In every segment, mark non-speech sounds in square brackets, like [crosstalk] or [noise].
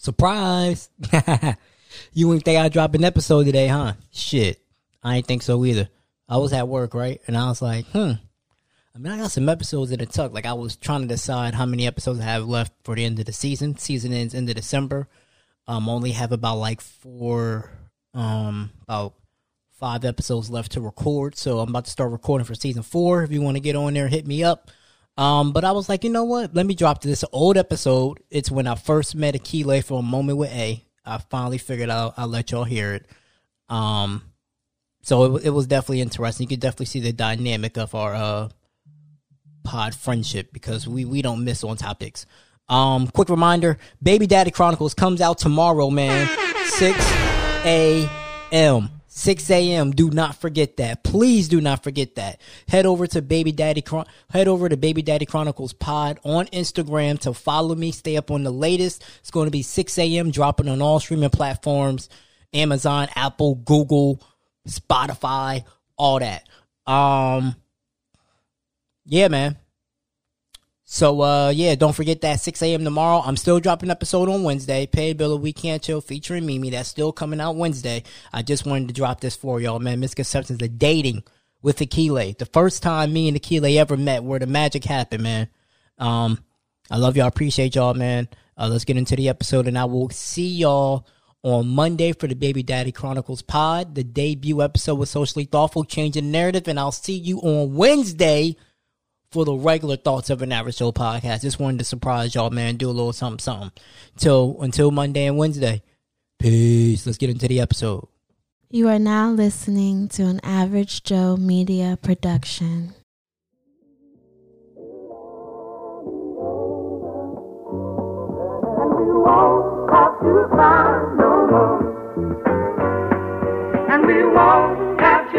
Surprise! [laughs] you ain't think I'd drop an episode today, huh? Shit. I ain't think so either. I was at work, right? And I was like, hmm. I mean, I got some episodes in the tuck. Like, I was trying to decide how many episodes I have left for the end of the season. Season ends end of December. Um, only have about like four, um, about five episodes left to record. So I'm about to start recording for season four. If you want to get on there, hit me up. Um, but I was like, you know what? Let me drop this old episode. It's when I first met Akila for a moment with A. I finally figured out I'll let y'all hear it. Um, so it, it was definitely interesting. You could definitely see the dynamic of our uh, pod friendship because we we don't miss on topics. Um, quick reminder: Baby Daddy Chronicles comes out tomorrow, man. Six a.m. 6 a.m. Do not forget that. Please do not forget that. Head over to Baby Daddy head over to Baby Daddy Chronicles Pod on Instagram to follow me. Stay up on the latest. It's going to be 6 a.m. dropping on all streaming platforms: Amazon, Apple, Google, Spotify, all that. Um, yeah, man. So uh yeah, don't forget that 6 a.m. tomorrow. I'm still dropping episode on Wednesday. Pay Bill We Can't Chill featuring Mimi. That's still coming out Wednesday. I just wanted to drop this for y'all, man. Misconceptions the dating with Akila. The first time me and Akila ever met where the magic happened, man. Um I love y'all, appreciate y'all, man. Uh, let's get into the episode and I will see y'all on Monday for the Baby Daddy Chronicles pod, the debut episode with Socially Thoughtful, changing narrative, and I'll see you on Wednesday for the regular Thoughts of an Average Joe podcast. Just wanted to surprise y'all, man. Do a little something, something. Till until Monday and Wednesday. Peace. Let's get into the episode. You are now listening to an Average Joe Media production. And we won't have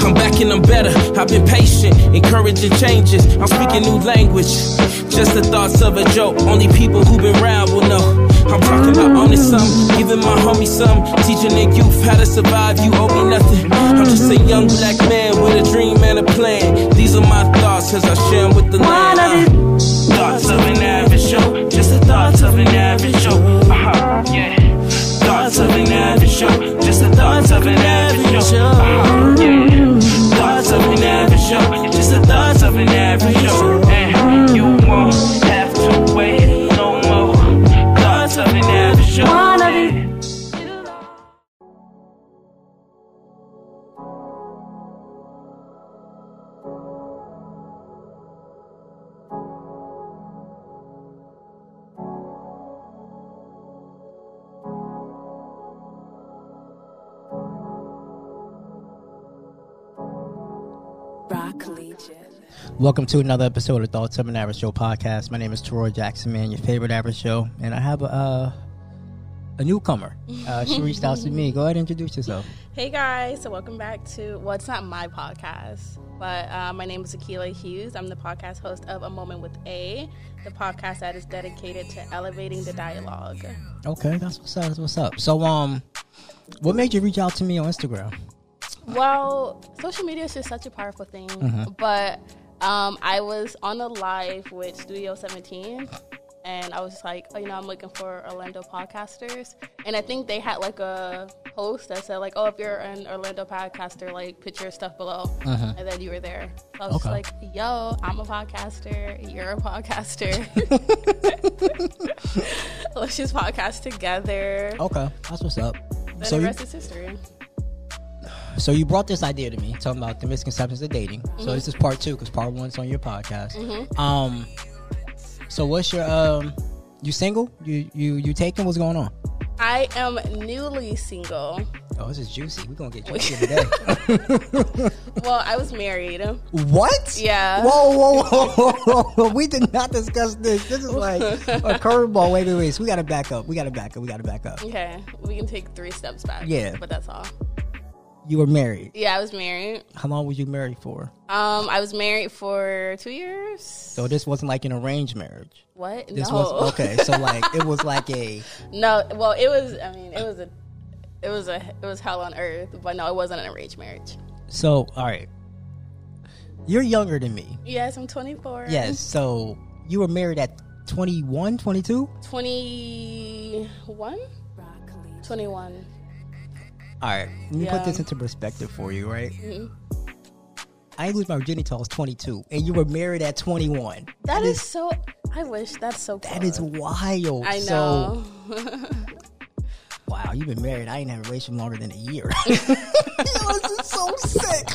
I'm back and I'm better. I've been patient, encouraging changes. I'm speaking new language. Just the thoughts of a joke. Only people who've been around will know. I'm talking about owning some, giving my homie some, teaching the youth how to survive. You owe me nothing. I'm just a young black man with a dream and a plan. These are my thoughts as I share 'em with the land. Uh, thoughts of an average Joe, just the thoughts of an average Joe. Uh-huh, yeah. Thoughts of an average Joe, just the thoughts of an average Joe. Uh-huh, show, just the thoughts of an average Joe. Welcome to another episode of Thoughts of an Average Joe podcast. My name is Troy Jackson, man, your favorite average Joe, and I have a uh, a newcomer. Uh, she [laughs] reached out to me. Go ahead and introduce yourself. Hey guys, so welcome back to well, it's not my podcast, but uh, my name is Akila Hughes. I'm the podcast host of A Moment with A, the podcast that is dedicated to elevating the dialogue. Okay, that's what's up. That's what's up. So, um, what made you reach out to me on Instagram? Well, social media is just such a powerful thing, but um, I was on a live with Studio 17. And I was just like, oh, you know, I'm looking for Orlando podcasters, and I think they had like a post that said like, oh, if you're an Orlando podcaster, like put your stuff below, and then you were there. So I was just Okay. like, yo, I'm a podcaster, you're a podcaster. [laughs] [laughs] Let's just podcast together. Okay, that's what's up. Then So the you, rest is history. So you brought this idea to me, talking about the misconceptions of dating. So this is part two because part one's on your podcast. Um, so what's your um, you single? You you you taking? What's going on? I am newly single. Oh, this is juicy. We're gonna get [laughs] juicy today. [laughs] Well, I was married. what? Yeah. Whoa, whoa, whoa, whoa, whoa! We did not discuss this. This is like a [laughs] curveball. Wait, wait, wait. So we gotta back up. We gotta back up. We gotta back up. Okay, we can take three steps back. Yeah. but that's all. You were married. Yeah, I was married. How long were you married for? Um, I was married for two years. So this wasn't like an arranged marriage. What? This no. was okay. So [laughs] like it was like a [laughs] no. Well, it was. I mean, it was a. It was a. It was hell on earth. But no, it wasn't an arranged marriage. so all right. You're younger than me. Yes, I'm 24. Yes. So you were married at 21, 22? 21? 21. All right. Let me Yeah. put this into perspective for you, right? Mhm. I lose my virginity till I was 22, and you were married at 21. that is, so. I wish that's so. Cool. That is wild. I So, know. [laughs] wow, you've been married. I ain't had a relationship longer than a year. [laughs] [laughs] this is so sick.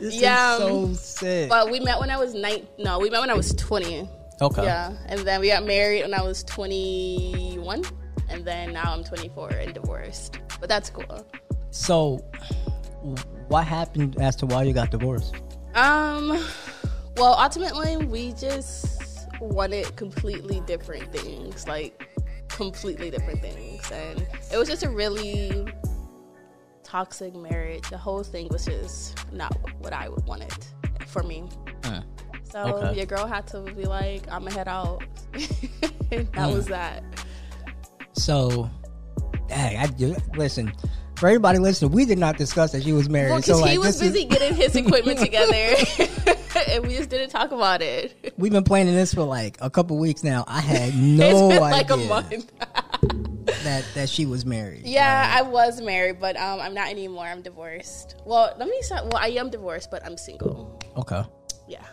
this Yeah, is so sick. but we met when I was nine. No, we met when I was 20. okay. Yeah, and then we got married when I was 21, and then now I'm 24 and divorced. But that's cool. So, what happened as to why you got divorced? Um, well, ultimately, we just wanted completely different things, like completely different things, and it was just a really toxic marriage. The whole thing was just not what I wanted for me. Uh, So Okay. your girl had to be like, "I'm gonna head out." [laughs] that Mm. was that. So, hey, I do listen. For everybody listening, we did not discuss that she was married. Well, so like, he was this is- busy getting his equipment together, [laughs] and we just didn't talk about it. we've been planning this for like a couple weeks now. I had [laughs] no idea like a month. that that she was married. Yeah, I was married, but um, I'm not anymore. I'm divorced. Well, let me start. Well, I am divorced, but I'm single. Okay. Yeah.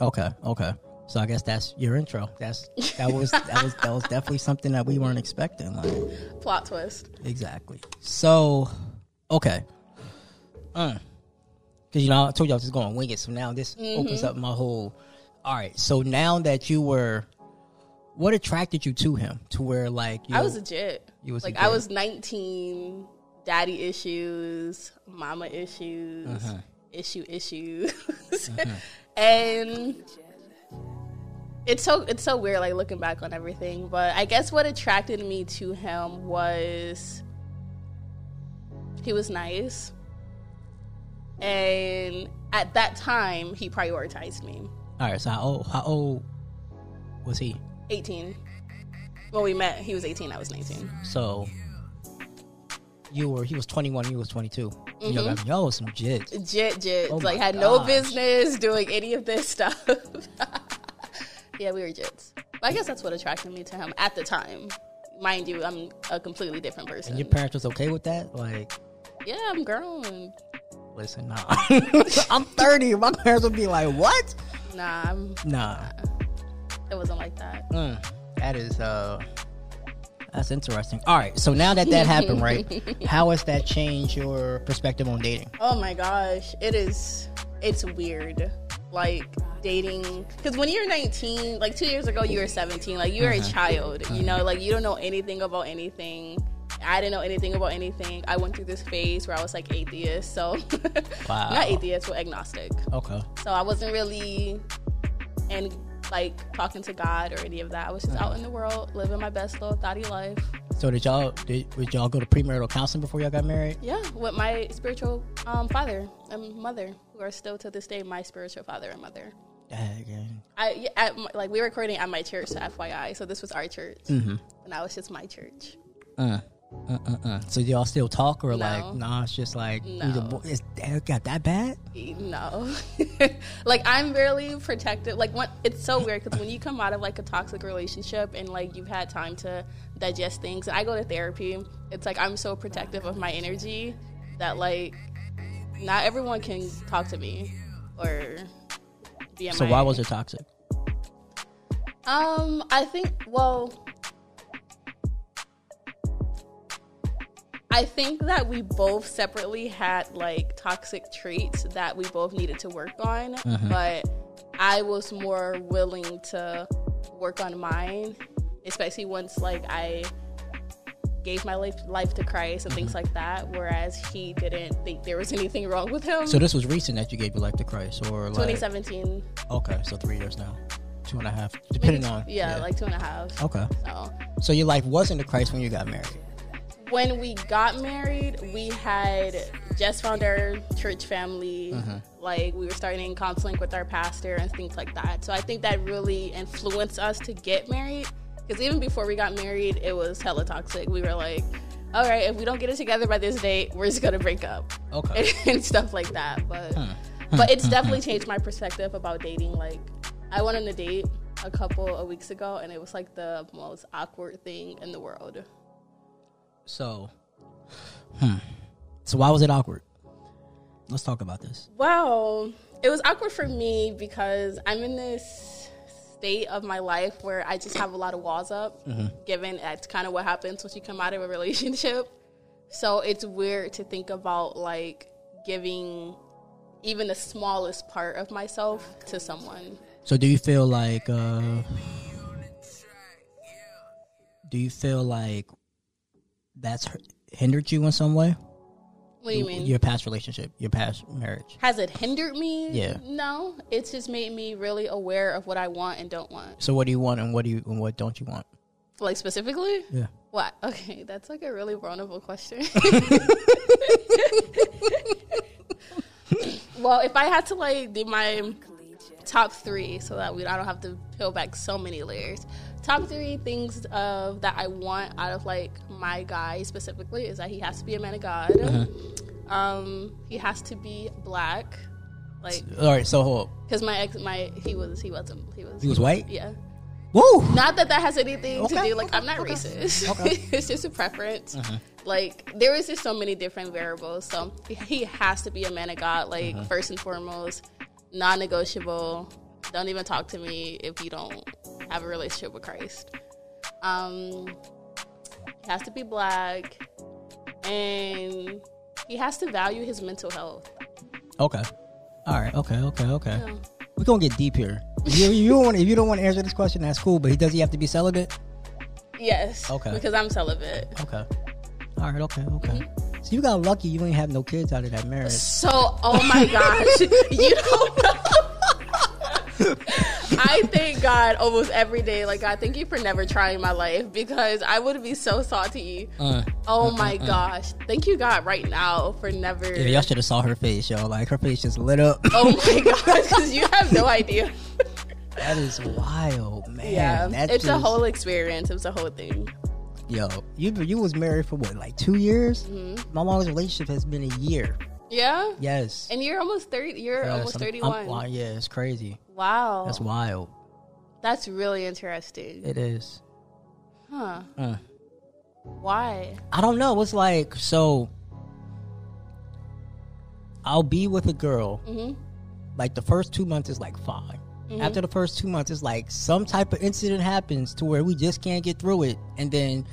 Okay. Okay. So I guess that's your intro. That's that was that was that was definitely something that we weren't expecting. Like Plot twist. exactly. So okay. Uh, Cause you know I told you I was just going to wing it. So now this Mm-hmm. opens up my whole. All right. So now that you were, what attracted you to him? To where like you I was legit. You was like legit. I was 19, daddy issues, mama issues, Uh-huh. issue issues, [laughs] and it's so it's so weird like looking back on everything. But I guess what attracted me to him was he was nice, and at that time he prioritized me. all right. So how old? How old was he? 18. When we met, he was 18, I was 19. So you were he was twenty one. You was twenty two. You know, Mm-hmm. y'all was some jits. Jit jit. Oh like had no business doing any of this stuff. [laughs] yeah, we were jits. But I guess that's what attracted me to him at the time. Mind you, I'm a completely different person. And your parents was okay with that? Like, yeah, I'm grown. listen, nah. [laughs] I'm 30. My parents would be like, what? Nah, I'm, Nah. it wasn't like that. Mm, that is, uh, that's interesting. All right. So now that that happened, right? [laughs] How has that changed your perspective on dating? Oh my gosh, it is. It's weird. Like dating, because when you're 19, like two years ago, you were 17. Like you're a uh-huh. child. You know, uh-huh. like you don't know anything about anything. I didn't know anything about anything. I went through this phase where I was like atheist. So, [laughs] Wow. not atheist, but agnostic. Okay. So I wasn't really and like talking to God or any of that. I was just out in the uh-huh. world, living my best little thotty life. So did y'all did, did y'all go to premarital counseling before y'all got married? Yeah, with my spiritual um, father and mother, who are still to this day my spiritual father and mother. Dang. I at like we were recording at my church, FYI. So this was our church, Mm-hmm. and that was just my church. Uh, uh, uh, uh. So y'all still talk or No. like, nah, it's just like, No. it's, it got that bad? No, [laughs] like I'm really protective. Like what? It's so weird because when you come out of like a toxic relationship and like you've had time to digest things, and I go to therapy, it's like I'm so protective of my energy that like not everyone can talk to me or be in So my. why was it toxic? Um, I think well. I think that we both separately had like toxic traits that we both needed to work on, but I was more willing to work on mine, especially once like I gave my life life to Christ and things mm-hmm. like that. Whereas he didn't think there was anything wrong with him. So this was recent that you gave your life to Christ, or like 2017, okay, so three years now, two and a half, depending on yeah, like two and a half. okay. So So your life wasn't to Christ when you got married. when we got married, we had just found our church family. Mm-hmm. Like we were starting counseling with our pastor and things like that. So I think that really influenced us to get married. Because even before we got married, it was hella toxic. We were like, all right, if we don't get it together by this date, we're just gonna break up Okay. [laughs] and stuff like that. But [laughs] but it's [laughs] definitely changed my perspective about dating. Like, I went on a date a couple of weeks ago, and it was like the most awkward thing in the world. So, hmm. So why was it awkward? Let's talk about this. Well, it was awkward for me because I'm in this state of my life where I just have a lot of walls up, given that's kind of what happens once you come out of a relationship. [laughs] So it's weird to think about like giving even the smallest part of myself to someone. So do you feel like uh do you feel like that's hindered you in some way? What do you mean? Your past relationship, your past marriage. Has it hindered me? Yeah. No, it's just made me really aware of what I want and don't want. So what do you want and what do you and what don't you want? Like specifically? Yeah. What? [laughs] Okay, that's like a really vulnerable question. [laughs] well, if I had to like do my top three, so that we I don't have to peel back so many layers. Top three things of that I want out of like my guy specifically is that he has to be a man of God. Um, he has to be black, like All right, so hold up. because my ex, my he was he wasn't he was He was white? Yeah. Woo! Not that that has anything to do. Like okay, I'm not okay. racist. Okay. Uh-huh. [laughs] it's just a preference. Like there is just so many different variables. So he- he has to be a man of God. Like Uh-huh. first and foremost, non-negotiable. Don't even talk to me if you don't have a relationship with Christ. Um, he has to be black, and he has to value his mental health. Okay. All right. Okay. Okay. Okay. Yeah. We're gonna get deep here. You, you don't want if you don't want to answer this question, that's cool. But he does he have to be celibate? Yes. Okay. Because I'm celibate. Okay. All right. Okay. Okay. Mm-hmm. So you got lucky. You ain't have no kids out of that marriage. So, oh my gosh, [laughs] you don't know. [laughs] I thank God almost every day. Like, God, thank you for never trying my life because I would be so salty. Uh, Oh my gosh. Thank you, God, right now for never. yeah, y'all should have saw her face, yo. Like her face just lit up. Oh my gosh, because you have no idea. [laughs] that is wild, man. Yeah, That it's a whole experience. it's a whole thing. Yo, you you was married for what, like two years? Mm-hmm. My longest relationship has been a year. Yeah, Yes. and you're almost thirty. You're Yes, almost thirty-one. wow, yeah, it's crazy. wow, That's wild. that's really interesting. It is. Huh? Uh. Why? I don't know. It's like so. I'll be with a girl. hmm Like the first two months is like fine. After the first two months, it's like some type of incident happens to where we just can't get through it, and then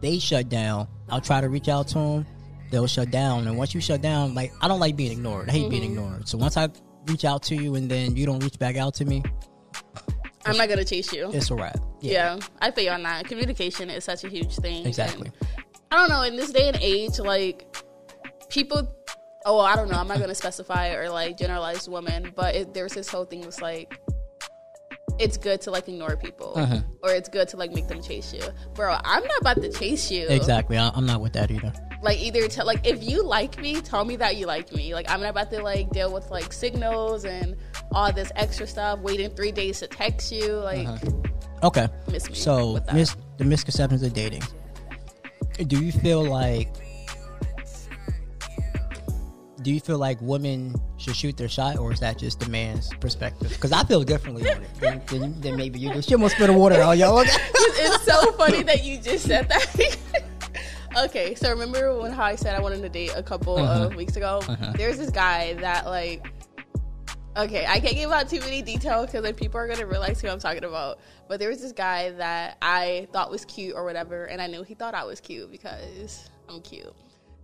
they shut down. I'll try to reach out to them. They'll shut down, and once you shut down, like I don't like being ignored. I hate being ignored. So once I reach out to you, and then you don't reach back out to me, I'm not gonna chase you. it's a wrap. Yeah. I feel you on that. Communication is such a huge thing. Exactly. And I don't know, in this day and age, like people oh I don't know, I'm not gonna specify or like generalize women, but it, there's this whole thing was like it's good to like ignore people Uh-huh. or it's good to like make them chase you. Bro, I'm not about to chase you. Exactly. I, I'm not with that either. Like either to like if you like me, tell me that you like me. Like I'm not about to like deal with like signals and all this extra stuff, waiting three days to text you. Like uh-huh. Okay. miss me. So, with that. mis- the misconceptions of dating. Do you feel like? Do you feel like women should shoot their shot, or is that just the man's perspective? Because I feel differently on it than, than, than maybe you do. She almost spit the water on y'all. [laughs] it's so funny that you just said that. [laughs] okay, so remember when how I said I wanted to date a couple of uh-huh. weeks ago? Uh-huh. There's this guy that like. Okay, I can't give out too many details because like people are gonna realize who I'm talking about. But there was this guy that I thought was cute or whatever, and I knew he thought I was cute because I'm cute.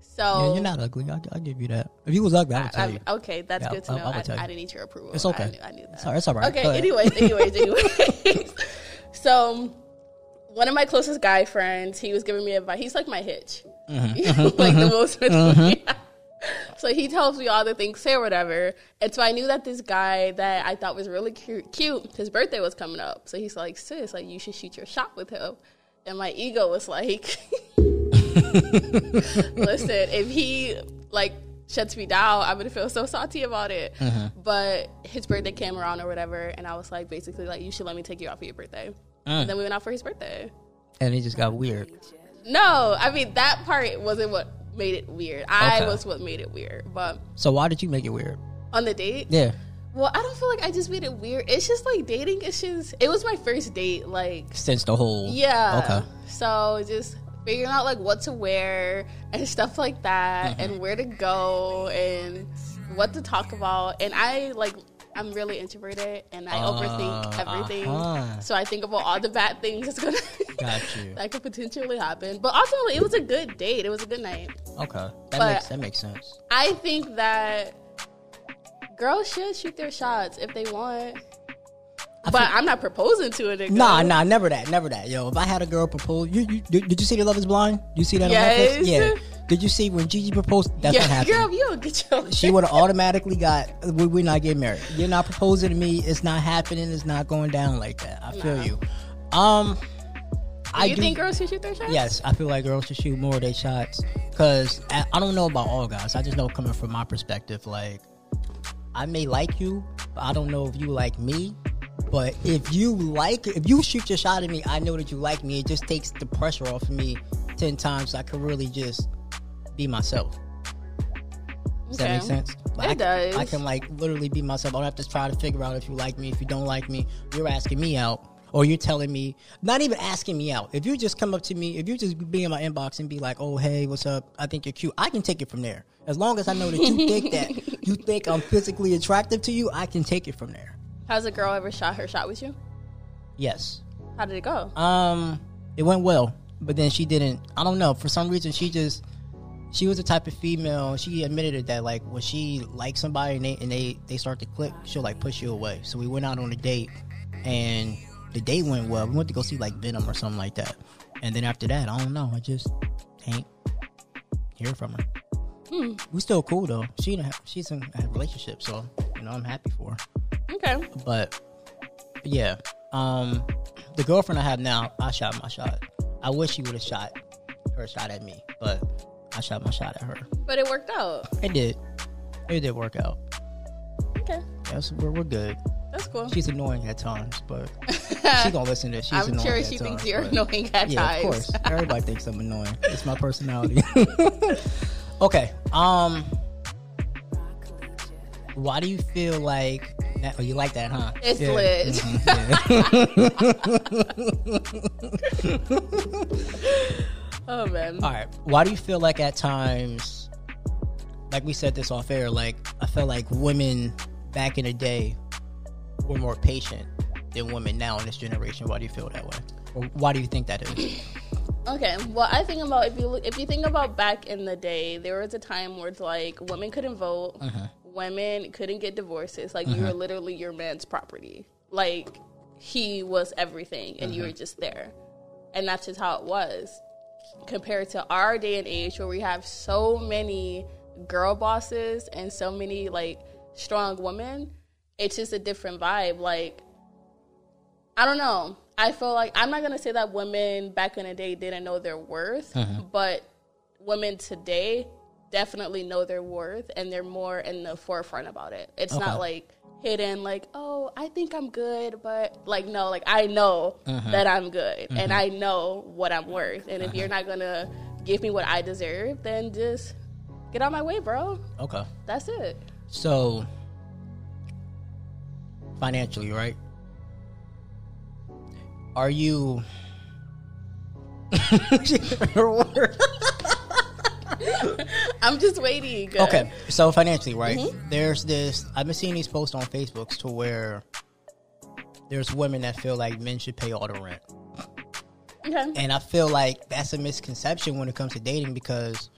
So Yeah, you're not ugly. I'll, I'll give you that. If you was ugly, I would tell I'm- you. okay, that's Yeah, good to I- know. I I, I didn't need your approval. It's okay. I knew, I knew that. Right. It's all right. Okay. Anyways, anyways, [laughs] anyways. so, one of my closest guy friends, he was giving me advice. He's like my hitch, Mm-hmm. [laughs] like the mm-hmm. most. Yeah. Mm-hmm. [laughs] So he tells me all the things say whatever, and so I knew that this guy that I thought was really cute, cute, his birthday was coming up. So he's like, "Sis, like you should shoot your shot with him." And my ego was like, [laughs] "Listen, if he like." Shuts me down, I'm gonna feel so salty about it. Mm-hmm. But his birthday came around or whatever, and I was like, basically, like, you should let me take you out for your birthday. And then we went out for his birthday. And it just got weird. No, I mean that part wasn't what made it weird. I Okay. was what made it weird. But So why did you make it weird? On the date? Yeah. Well, I don't feel like I just made it weird. It's just like dating. It's just it was my first date. Like Since the whole. yeah. Okay. So just figuring out like what to wear and stuff like that, Mm-hmm. and where to go and what to talk about. And I like I'm really introverted and I overthink Uh, everything. uh-huh. So I think about all the bad things that's gonna [laughs] Got you. that could potentially happen. But ultimately, it was a good date. It was a good night. Okay. That But- makes that makes sense. I think that girls should shoot their shots if they want. But I'm not proposing to a nigga. Nah, nah, never that, never that. Yo, if I had a girl propose, you, you did, did you see the Love Is Blind? You see that on Yes. Netflix? Yeah. [laughs] Did you see when Gigi proposed? That's yeah, what happened. girl, you don't get your. she would have automatically got. We, we're not getting married. You're not proposing to me. It's not happening. It's not going down like that. I feel Nah. you. Um, Do I you do. think girls should shoot their shots? yes, I feel like girls should shoot more of their shots because I, I don't know about all guys. I just know coming from my perspective, like I may like you, but I don't know if you like me. But if you like, if you shoot your shot at me, I know that you like me. It just takes the pressure off of me ten times. I can really just be myself. Does that make sense? Like, It I, does. I can like literally be myself. I don't have to try to figure out if you like me. If you don't like me, you're asking me out, or you're telling me. Not even asking me out. If you just come up to me, if you just be in my inbox and be like, "Oh, hey, what's up? I think you're cute." I can take it from there. As long as I know that you think that [laughs] you think I'm physically attractive to you, I can take it from there. Has a girl ever shot her shot with you? Yes. How did it go? Um, it went well, but then she didn't. I don't know. For some reason, she just she was the type of female. She admitted it that like when she likes somebody and they and they they start to click, she'll like push you away. So we went out on a date, and the date went well. We went to go see like Venom or something like that, and then after that, I don't know. I just ain't hear from her. We still cool though. She in a, she's in a relationship, so you know I'm happy for her Okay. but yeah um the girlfriend i have now i shot my shot i wish she would have shot her shot at me but i shot my shot at her But it worked out. it did it did work out Okay. yes we're, we're good That's cool. she's annoying at times but [laughs] she's gonna listen to this she's I'm annoying sure at she thinks times, you're annoying at yeah times. of course [laughs] everybody thinks i'm annoying it's my personality [laughs] okay um why do you feel like that, oh, you like that, huh? It's Yeah. lit. Mhm, yeah. Oh man. All right. Why do you feel like at times, like we said this off air, like I felt like women back in the day were more patient than women now in this generation? Why do you feel that way? Or why do you think that is? [clears throat] Okay, well, I think about if you look, if you think about back in the day, there was a time where it's like women couldn't vote, Uh-huh. women couldn't get divorces. Like you were literally your man's property. Like he was everything, and Uh-huh. you were just there, and that's just how it was. Compared to our day and age, where we have so many girl bosses and so many like strong women, it's just a different vibe. Like I don't know. I feel like I'm not gonna say that women back in the day didn't know their worth, uh-huh. but women today definitely know their worth and they're more in the forefront about it. It's Okay. not like hidden, like oh I think I'm good, but like no, like I know uh-huh. that I'm good and mm-hmm. I know what I'm worth. And if uh-huh. you're not gonna give me what I deserve, then just get out my way, bro. Okay. That's it. So, financially, right? Are you. [laughs] [laughs] I'm just waiting. Okay, so financially, right? Mm-hmm. There's this. I've been seeing these posts on Facebooks to where there's women that feel like men should pay all the rent, Okay. and I feel like that's a misconception when it comes to dating because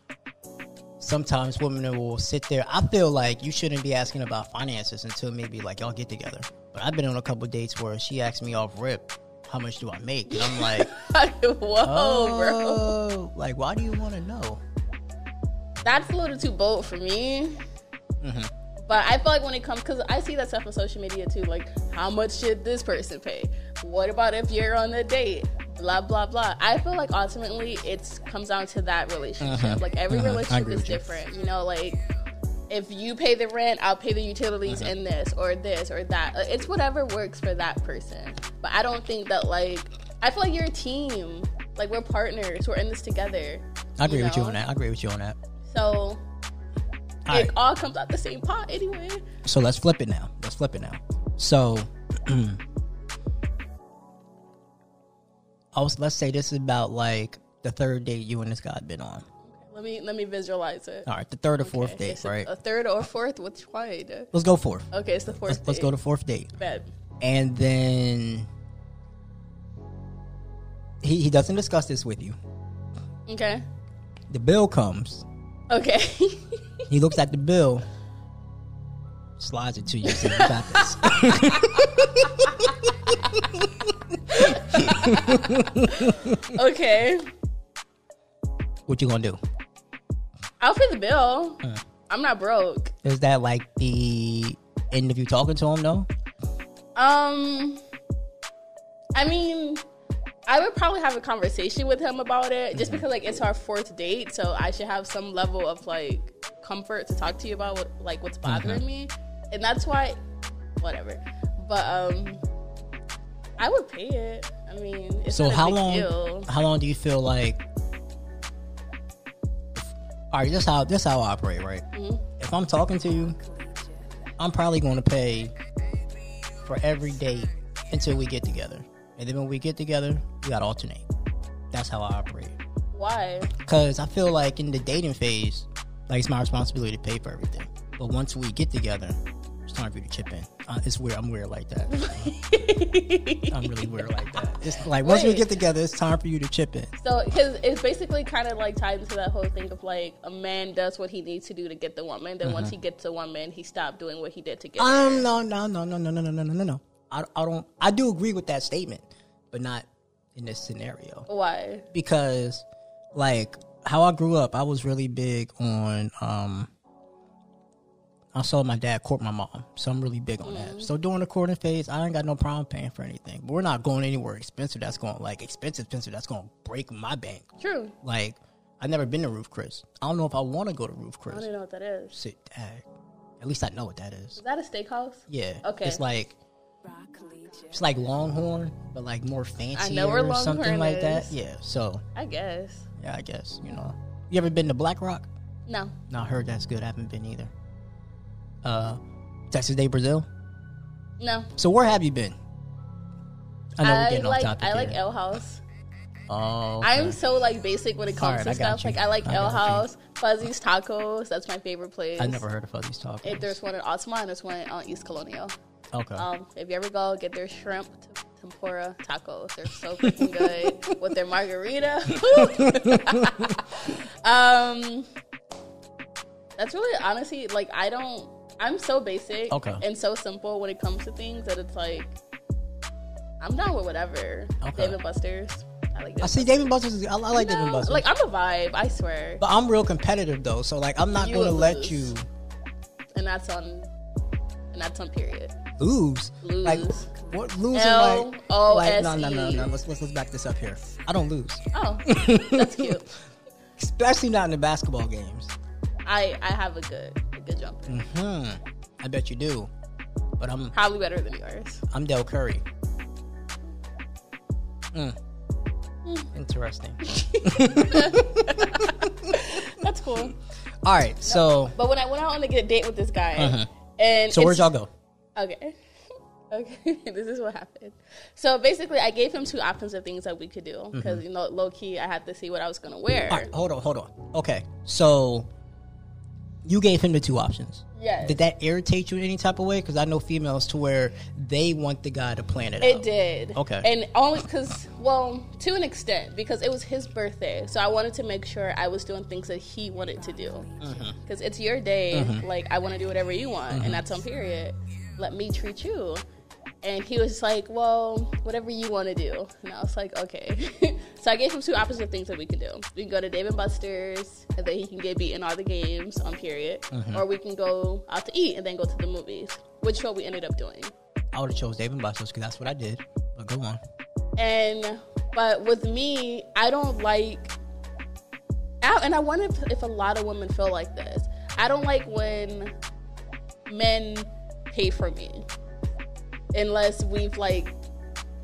sometimes women will sit there. I feel like you shouldn't be asking about finances until maybe like y'all get together. But I've been on a couple dates where she asked me off rip, "How much do I make?" And I'm like, [laughs] Whoa, bro. "Oh, like why do you want to know?" That's a little too bold for me. Mm-hmm. But I feel like when it comes, because I see that stuff on social media too. Like, how much should this person pay? What about if you're on a date? Blah blah blah. I feel like ultimately it comes down to that relationship. Like every Uh-huh. Relationship is with you. different. You know, like if you pay the rent, I'll pay the utilities Uh-huh. in this or this or that. Uh, It's whatever works for that person. But I don't think that like I feel like you're a team. Like we're partners. We're in this together. I agree with you on that. I agree with you on that. So All it right. all comes out the same pot anyway. So let's flip it now. Let's flip it now. So, I [clears throat] was, oh, let's say this is about like the third date you and this guy have been on. Let me let me visualize it. All right, the third or fourth Okay, date, right? A third or fourth? Which one? Let's go fourth. Okay, it's the 4th Let's, let's go to fourth date. bed. And then he, he doesn't discuss this with you. Okay. The bill comes. Okay. [laughs] He looks at the bill, slides it to you, says, "You got this." [laughs] okay. what you gonna do? I'll pay the bill. I'm not broke. Is that like the end of you talking to him? No. Um, I mean, I would probably have a conversation with him about it, just because like it's our fourth date, so I should have some level of like comfort to talk to you about what like what's bothering me, and that's why, whatever. But um, I would pay it. I mean, So how long? Deal. How long do you feel like? All right, this how this how I operate, right? Mm-hmm. If I'm talking to you, I'm probably going to pay for every date until we get together, and then when we get together, we got to alternate. That's how I operate. Why? Because I feel like in the dating phase, like it's my responsibility to pay for everything. But once we get together, it's time for you to chip in. Uh, it's weird. I'm weird like that. I'm really weird like that. It's like once we get together, it's time for you to chip in. So, because it's basically kind of like tied into that whole thing of like a man does what he needs to do to get the woman. Then once he gets the woman, he stopped doing what he did to get. her. Um, no, no, no, no, no, no, no, no, no, no, no. I, I don't. I do agree with that statement, but not in this scenario Why? because, like, how I grew up, I was really big on. um I saw my dad court my mom, so I'm really big on that. So during the courting phase, I ain't got no problem paying for anything. But we're not going anywhere expensive. That's going like expensive, expensive. That's going to break my bank. True. Like, I've never been to Ruth's Chris. I don't know if I want to go to Ruth's Chris. I don't even know what that is. Sit. At least I know what that is. Is that a steakhouse? Yeah. Okay. It's like it's like Longhorn, but like more fancy or something like that. Yeah. So I guess. yeah, I guess you know. You ever been to Black Rock? No. No, I heard that's good. I haven't been either. Uh, Texas de Brazil. No. So where have you been? I know we're getting like off topic I like here. Ale House. Oh, okay. I'm so like basic when it comes Alright, to I stuff. you. Like I like I L got you. House, Fuzzy's Tacos. That's my favorite place. I never heard of Fuzzy's talk. If there's one in Altamonte, and there's one on East Colonial. Okay. Um, if you ever go, get their shrimp t- tempura tacos. They're so freaking good with their margarita. [laughs] um, that's really honestly like I don't. I'm so basic Okay. and so simple when it comes to things that it's like I'm down with whatever. Okay. Dave and Buster's. I like. I see Dave and Buster's. I, I like You Dave and Buster's. Like I'm a vibe. I swear, but I'm real competitive though, so like I'm not You going to let you and that's on. And that's on period. Lose. Lose. Like what losing L like like no no no no let's, let's let's back this up here. I don't lose. Oh, that's [laughs] cute. Especially not in the basketball games. I I have a good a good jump. Hmm. I bet you do. But I'm Probably better than yours. I'm Del Curry. Mm. Interesting. [laughs] That's cool. All right, so But when I went out on a date with this guy, and so where'd y'all go? Okay. [laughs] Okay, [laughs] this is what happened. So basically, I gave him two options of things that we could do because mm-hmm. you know, low key, I had to see what I was gonna wear. All right, hold on, hold on. Okay, so you gave him the two options. Yes. Did that irritate you in any type of way? Because I know females to where they want the guy to plan it, It out. did. Okay. And only because, well, to an extent, because it was his birthday. So I wanted to make sure I was doing things that he wanted to do. Mm-hmm. Because it's your day. Mm-hmm. Like, I want to do whatever you want. And mm-hmm. that's on period. Let me treat you. And he was like, well, whatever you want to do. And I was like, okay. [laughs] so I gave him two opposite things that we could do. We can go to Dave and Buster's, and then he can get beat in all the games on period. Mm-hmm. Or we can go out to eat and then go to the movies, which is what we ended up doing. I would have chose Dave and Buster's because that's what I did. But go on. And but with me, I don't like. I- And I wonder if, if a lot of women feel like this. I don't like when men pay for me, unless we've like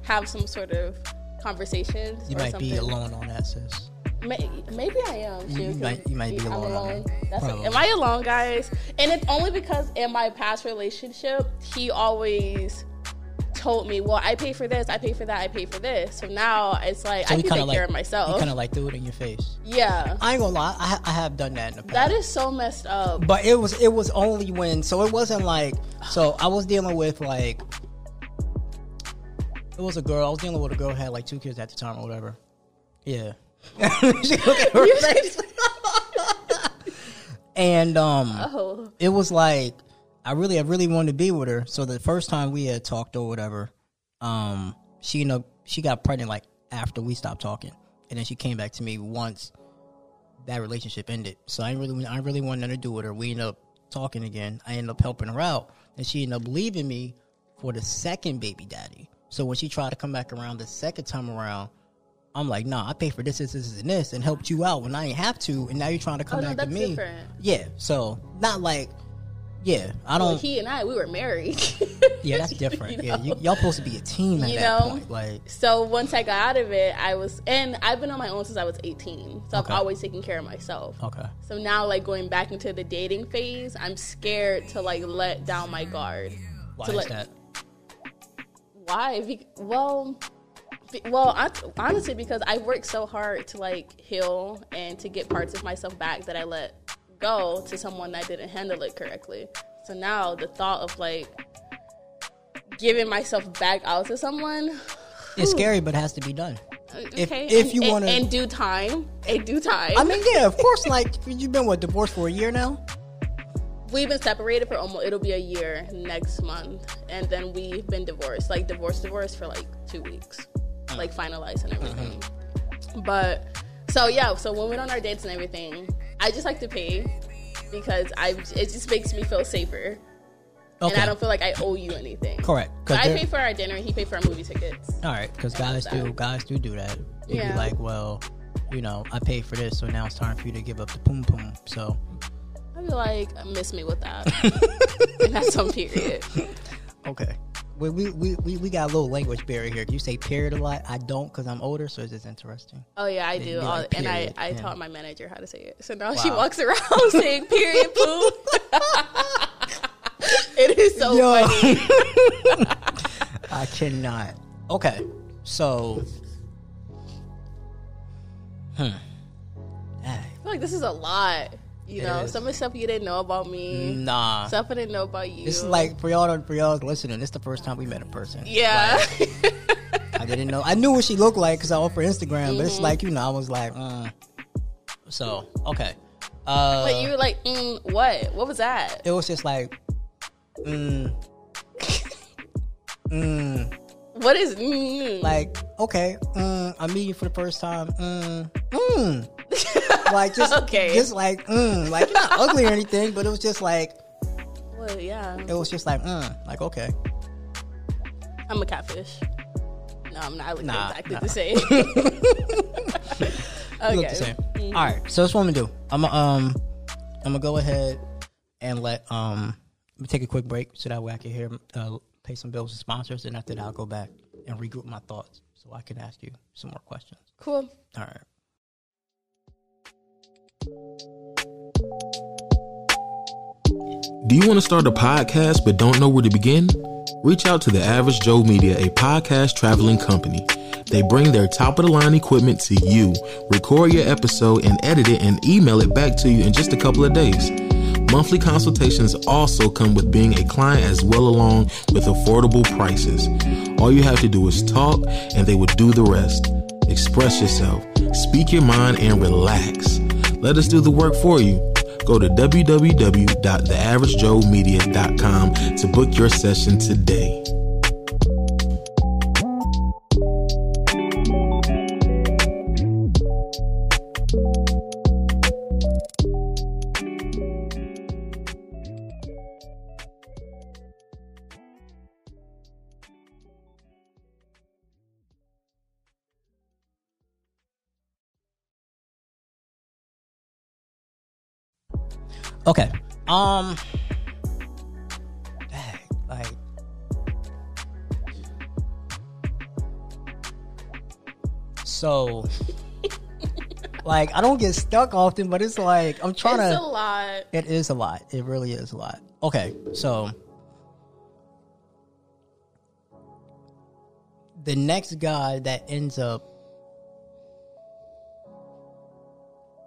have some sort of conversations. You might something. be alone on that, sis. May, maybe I am. Too, You might- you might be I'm alone on. That's am I alone, guys? And it's only because in my past relationship, he always told me, "Well, I pay for this, I pay for that, I pay for this." So now it's like So I can take like care of You myself. kind of like threw it in your face. yeah, I ain't gonna lie, I, I have done that in the past. that is so messed up. But it was it was only when so it wasn't like so I was dealing with like it was a girl I was dealing with a girl who had like two kids at the time or whatever. Yeah. [laughs] She looked at her face. and um [laughs] Oh, it was like I really I really wanted to be with her. So the first time we had talked or whatever, um she ended up she got pregnant like after we stopped talking. And then she came back to me once that relationship ended. So I didn't really I really wanted nothing to do with her. We ended up talking again. I ended up helping her out. And she ended up leaving me for the second baby daddy. So when she tried to come back around the second time around, I'm like, nah, I pay for this, this, this, and this, and helped you out when I ain't have to, and now you're trying to come Oh, back to me. different. Yeah, so not like, yeah, I don't. he and I, we were married. [laughs] yeah, that's different. [laughs] You yeah, know? you, y'all supposed to be a team at You that know? point. Like, So once I got out of it, I was, and I've been on my own since I was 18. So Okay. I've always taken care of myself. okay, So now, like going back into the dating phase, I'm scared to like let down my guard. why to is that? Why? Be- well, be- well, I, honestly, because I worked so hard to like heal and to get parts of myself back that I let go to someone that didn't handle it correctly. So now the thought of like giving myself back out to someone, It's scary, but it has to be done. If- okay, if in- you wanna- in due time, in due time. I mean, yeah, of course. Like, you've been what divorced for a year now. We've been separated for almost it'll be a year next month, and then we've been divorced, like divorced, divorced for like two weeks, uh. like finalized and everything. Uh-huh. But so yeah, so when we're on our dates and everything, I just like to pay because I it just makes me feel safer, Okay, and I don't feel like I owe you anything. correct. So I pay for our dinner, and he paid for our movie tickets. All right, because guys do guys do do that. They Yeah. be like, well, you know, I paid for this, so now it's time for you to give up the poom poom. So I'd be like, miss me with that, [laughs] and that's on period. okay, we we, we, we got a little language barrier here. You say period a lot. I don't because I'm older, so it's just interesting. Oh yeah, I do, like, and I I yeah. taught my manager how to say it. So now she walks around [laughs] saying period poo. [laughs] it is so Yo. funny. [laughs] I cannot. Okay, so hmm, I feel like this is a lot. You It know, is. some of the stuff you didn't know about me, nah. stuff I didn't know about you. This is like for y'all for y'all listening. This is the first time we met in person. yeah. I didn't know. I knew what she looked like because I her Instagram, but Mm-hmm. it's like you know, I was like, mm. so okay. Uh, but you were like, mm, what? What was that? it was just like, mm, [laughs] mm, What is mm? like okay, mm, I meet you for the first time, mm, mm. Like just [laughs] Okay. just like mm, like you're not [laughs] ugly or anything, but it was just like Well, yeah, it was just like mm, like okay, I'm a catfish. No, I'm not. I look Nah, exactly nah. the same. okay. [laughs] You look the same. Mm-hmm. All right, so that's what I'm gonna do. I'm gonna, um, I'm gonna go ahead and let um, let me take a quick break so that way I can hear uh, pay some bills and sponsors, and after that I'll go back and regroup my thoughts so I can ask you some more questions. Cool. All right. Do you want to start a podcast but don't know where to begin? Reach out to the Average Joe Media, a podcast traveling company. They bring their top of the line equipment to you, record your episode, and edit it and email it back to you in just a couple of days. Monthly consultations also come with being a client as well along with affordable prices. All you have to do is talk and they will do the rest. Express yourself, speak your mind, and relax. Let us do the work for you. Go to www.theaveragejoemedia.com to book your session today. Okay. Um. dang, Like. So. Like I don't get stuck often, but it's like I'm trying It's to. a lot. It is a lot. It really is a lot. Okay, so the next guy that ends up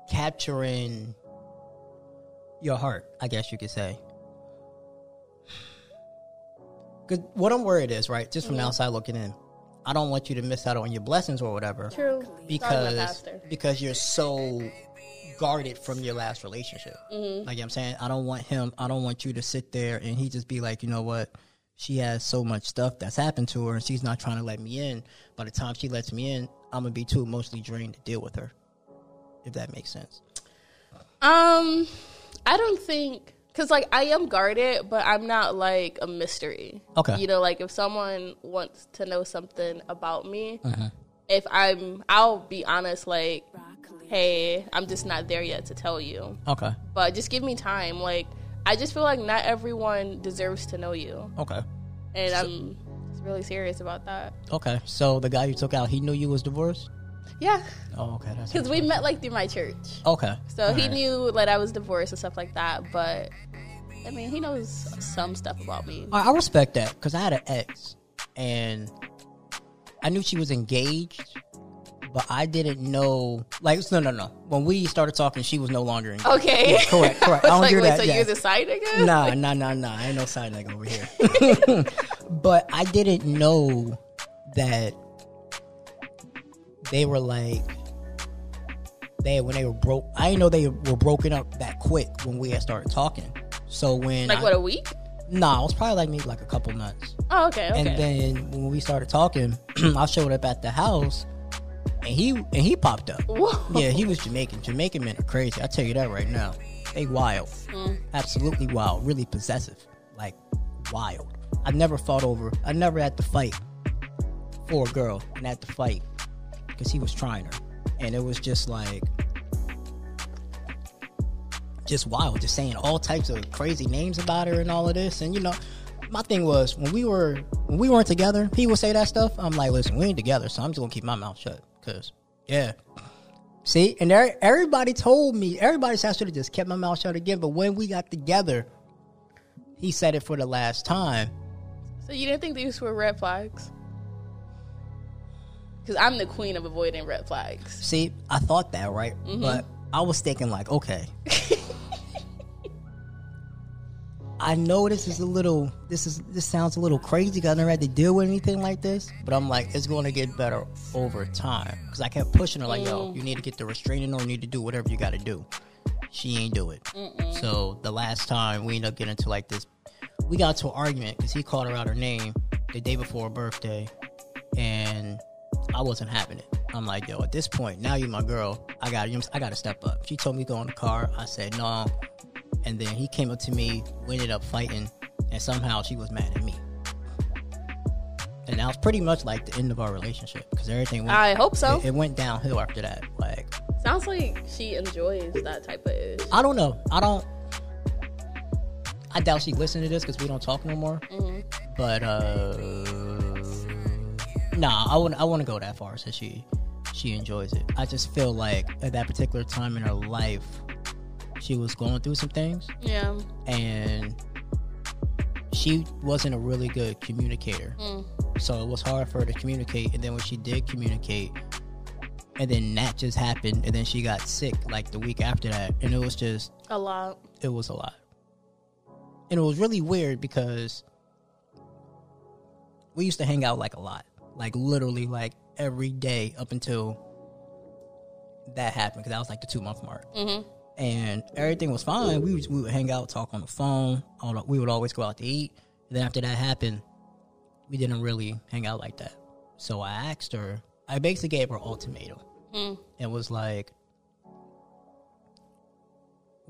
capturing your heart, I guess you could say. Because what I'm worried is, right, just from the outside looking in, I don't want you to miss out on your blessings or whatever True. Because because you're so guarded from your last relationship. Mm-hmm. Like I'm saying, I don't want him. I don't want you to sit there and he just be like, you know what? She has so much stuff that's happened to her, and she's not trying to let me in. By the time she lets me in, I'm gonna be too emotionally drained to deal with her. If that makes sense. Um, I don't think because like I am guarded, but I'm not like a mystery. Okay. You know, like if someone wants to know something about me, Uh-huh. if I'm, I'll be honest. Like, hey, I'm just not there yet to tell you, Okay. but just give me time. Like, I just feel like not everyone deserves to know you, Okay. and I'm really serious about that. Okay. So the guy you took out, he knew you was divorced. Yeah, Oh, okay. Because we met like through my church. okay. So he Alright. knew like I was divorced and stuff like that, but I mean, he knows some stuff about me. I, respect that because I had an ex, and I knew she was engaged, but I didn't know. Like, no, no, no. When we started talking, she was no longer engaged. Okay. Yeah, correct, correct. I [laughs] I don't like, do wait, that. so yeah. you're the side nigga? Nah, nah, nah, nah. I ain't no side nigga over here. [laughs] [laughs] but I didn't know that they were like they when they were broke. I didn't know they were broken up that quick when we had started talking. So when Like I, what a week? Nah, it was probably like maybe like a couple months. Oh, okay, okay. And then when we started talking, [clears throat] I showed up at the house, and he and he popped up. Whoa. Yeah, he was Jamaican. Jamaican men are crazy. I tell you that right now. They wild, mm. absolutely wild, really possessive, like wild. I never fought over. I never had to fight for a girl, and had to fight because he was trying her, and it was just like. Just wild, just saying all types of crazy names about her and all of this, and you know, my thing was when we were when we weren't together, he would say that stuff. I'm like, listen, we ain't together, so I'm just gonna keep my mouth shut. Cause yeah, see, and there, everybody told me, everybody said I should have just kept my mouth shut again. But when we got together, he said it for the last time. So you didn't think these were red flags? Because I'm the queen of avoiding red flags. See, I thought that right, Mm-hmm. but I was thinking like, okay. [laughs] I know this is a little, this is this sounds a little crazy because I never had to deal with anything like this. But I'm like, it's going to get better over time because I kept pushing her like, Mm. yo, you need to get the restraining order, you need to do whatever you got to do. She ain't do it. So the last time we ended up getting into like this, we got to an argument because he called her out her name the day before her birthday, and I wasn't having it. I'm like, yo, at this point, now you're my girl. I got to I got to step up. She told me to go in the car. I said no, and then he came up to me. We ended up fighting, and somehow she was mad at me. And that was pretty much like the end of our relationship because everything went. I hope so. It, it went downhill after that. Like Sounds like she enjoys that type of ish. I don't know. I don't. I doubt she listened to this because we don't talk no more. But uh, nah, I wouldn't. I wouldn't go that far. So she, she enjoys it. I just feel like at that particular time in her life, she was going through some things, Yeah. and she wasn't a really good communicator. Mm. So it was hard for her to communicate. And then when she did communicate, and then that just happened, and then she got sick like the week after that, and it was just A lot. it was a lot. And it was really weird because we used to hang out like a lot. Like literally like every day up until that happened because that was like the two month mark. Mm-hmm. And everything was fine. We, was, we would hang out, talk on the phone. All we would always go out to eat. And then after that happened, we didn't really hang out like that. So I asked her, I basically gave her an ultimatum. And was like,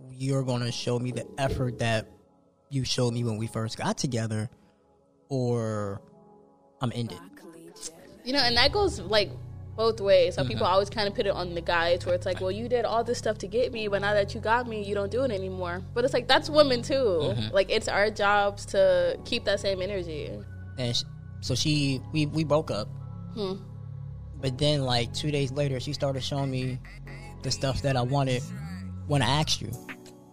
you're going to show me the effort that you showed me when we first got together, or I'm ended. You know, and that goes like both ways. Mm-hmm. So people always kind of put it on the guys where it's like, well, you did all this stuff to get me, but now that you got me, you don't do it anymore. But it's like that's women too. Mm-hmm. Like it's our jobs to keep that same energy. And sh so she, we, we broke up. But then, like two days later, she started showing me the stuff that I wanted when I asked you,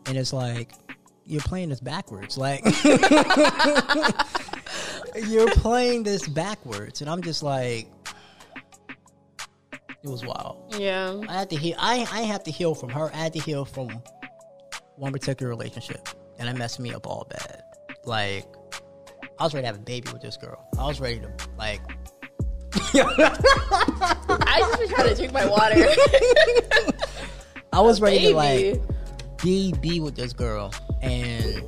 and it's like you're playing this backwards. Like [laughs] [laughs] you're playing this backwards, and I'm just like, it was wild. Yeah. I had to heal. I I have to heal from her. I had to heal from one particular relationship, and it messed me up all bad. Like I was ready to have a baby with this girl. I was ready to like. [laughs] I just been trying to drink my water. [laughs] I was ready to like be be with this girl, and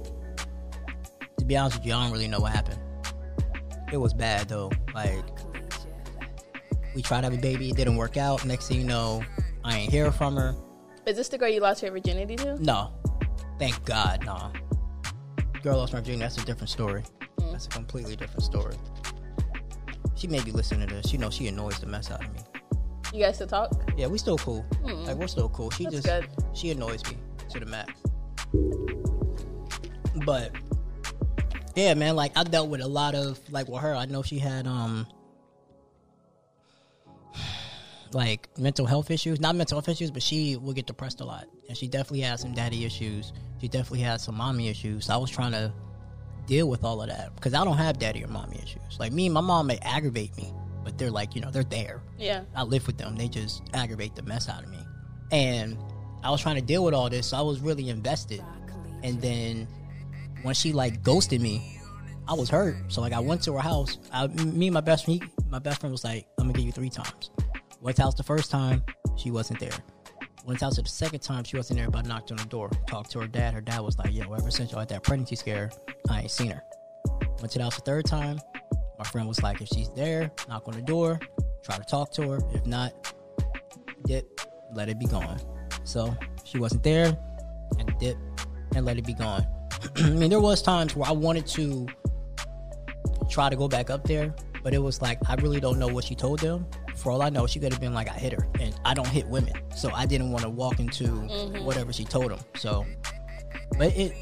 to be honest with you, I don't really know what happened. It was bad though. Like we tried to have a baby, it didn't work out. Next thing you know, I ain't hear from her. Is this the girl you lost your virginity to? No, thank God, no. Girl lost my virginity. That's a different story. Mm. That's a completely different story. She may be listening to this. You know, she annoys the mess out of me. You guys still talk? Yeah, we still cool. Like we're still cool. She That's just good. she annoys me to the max. But yeah, man, like I dealt with a lot of like with her. I know she had um [sighs] like mental health issues, not mental health issues, but she would get depressed a lot, and she definitely had some daddy issues. She definitely had some mommy issues. So I was trying to deal with all of that because I don't have daddy or mommy issues. Like me, my mom may aggravate me, but they're like you know they're there. Yeah. I live with them. They just aggravate the mess out of me. And I was trying to deal with all this, so I was really invested. And then when she like ghosted me, I was hurt. So like I went to her house. I, me and my best friend, my best friend was like, "I'm gonna give you three times." Went to house the first time, she wasn't there. Went to house the second time, she wasn't there. But I knocked on the door, talked to her dad. Her dad was like, "Yo, ever since y'all had that pregnancy scare, I ain't seen her." Went to the house the third time. My friend was like, if she's there, knock on the door, try to talk to her. If not, dip, let it be gone. So she wasn't there, and dip and let it be gone. [clears throat] I mean, there was times where I wanted to try to go back up there, but it was like I really don't know what she told them. For all I know, she could have been like I hit her, and I don't hit women, so I didn't want to walk into mm-hmm. whatever she told them. So, but it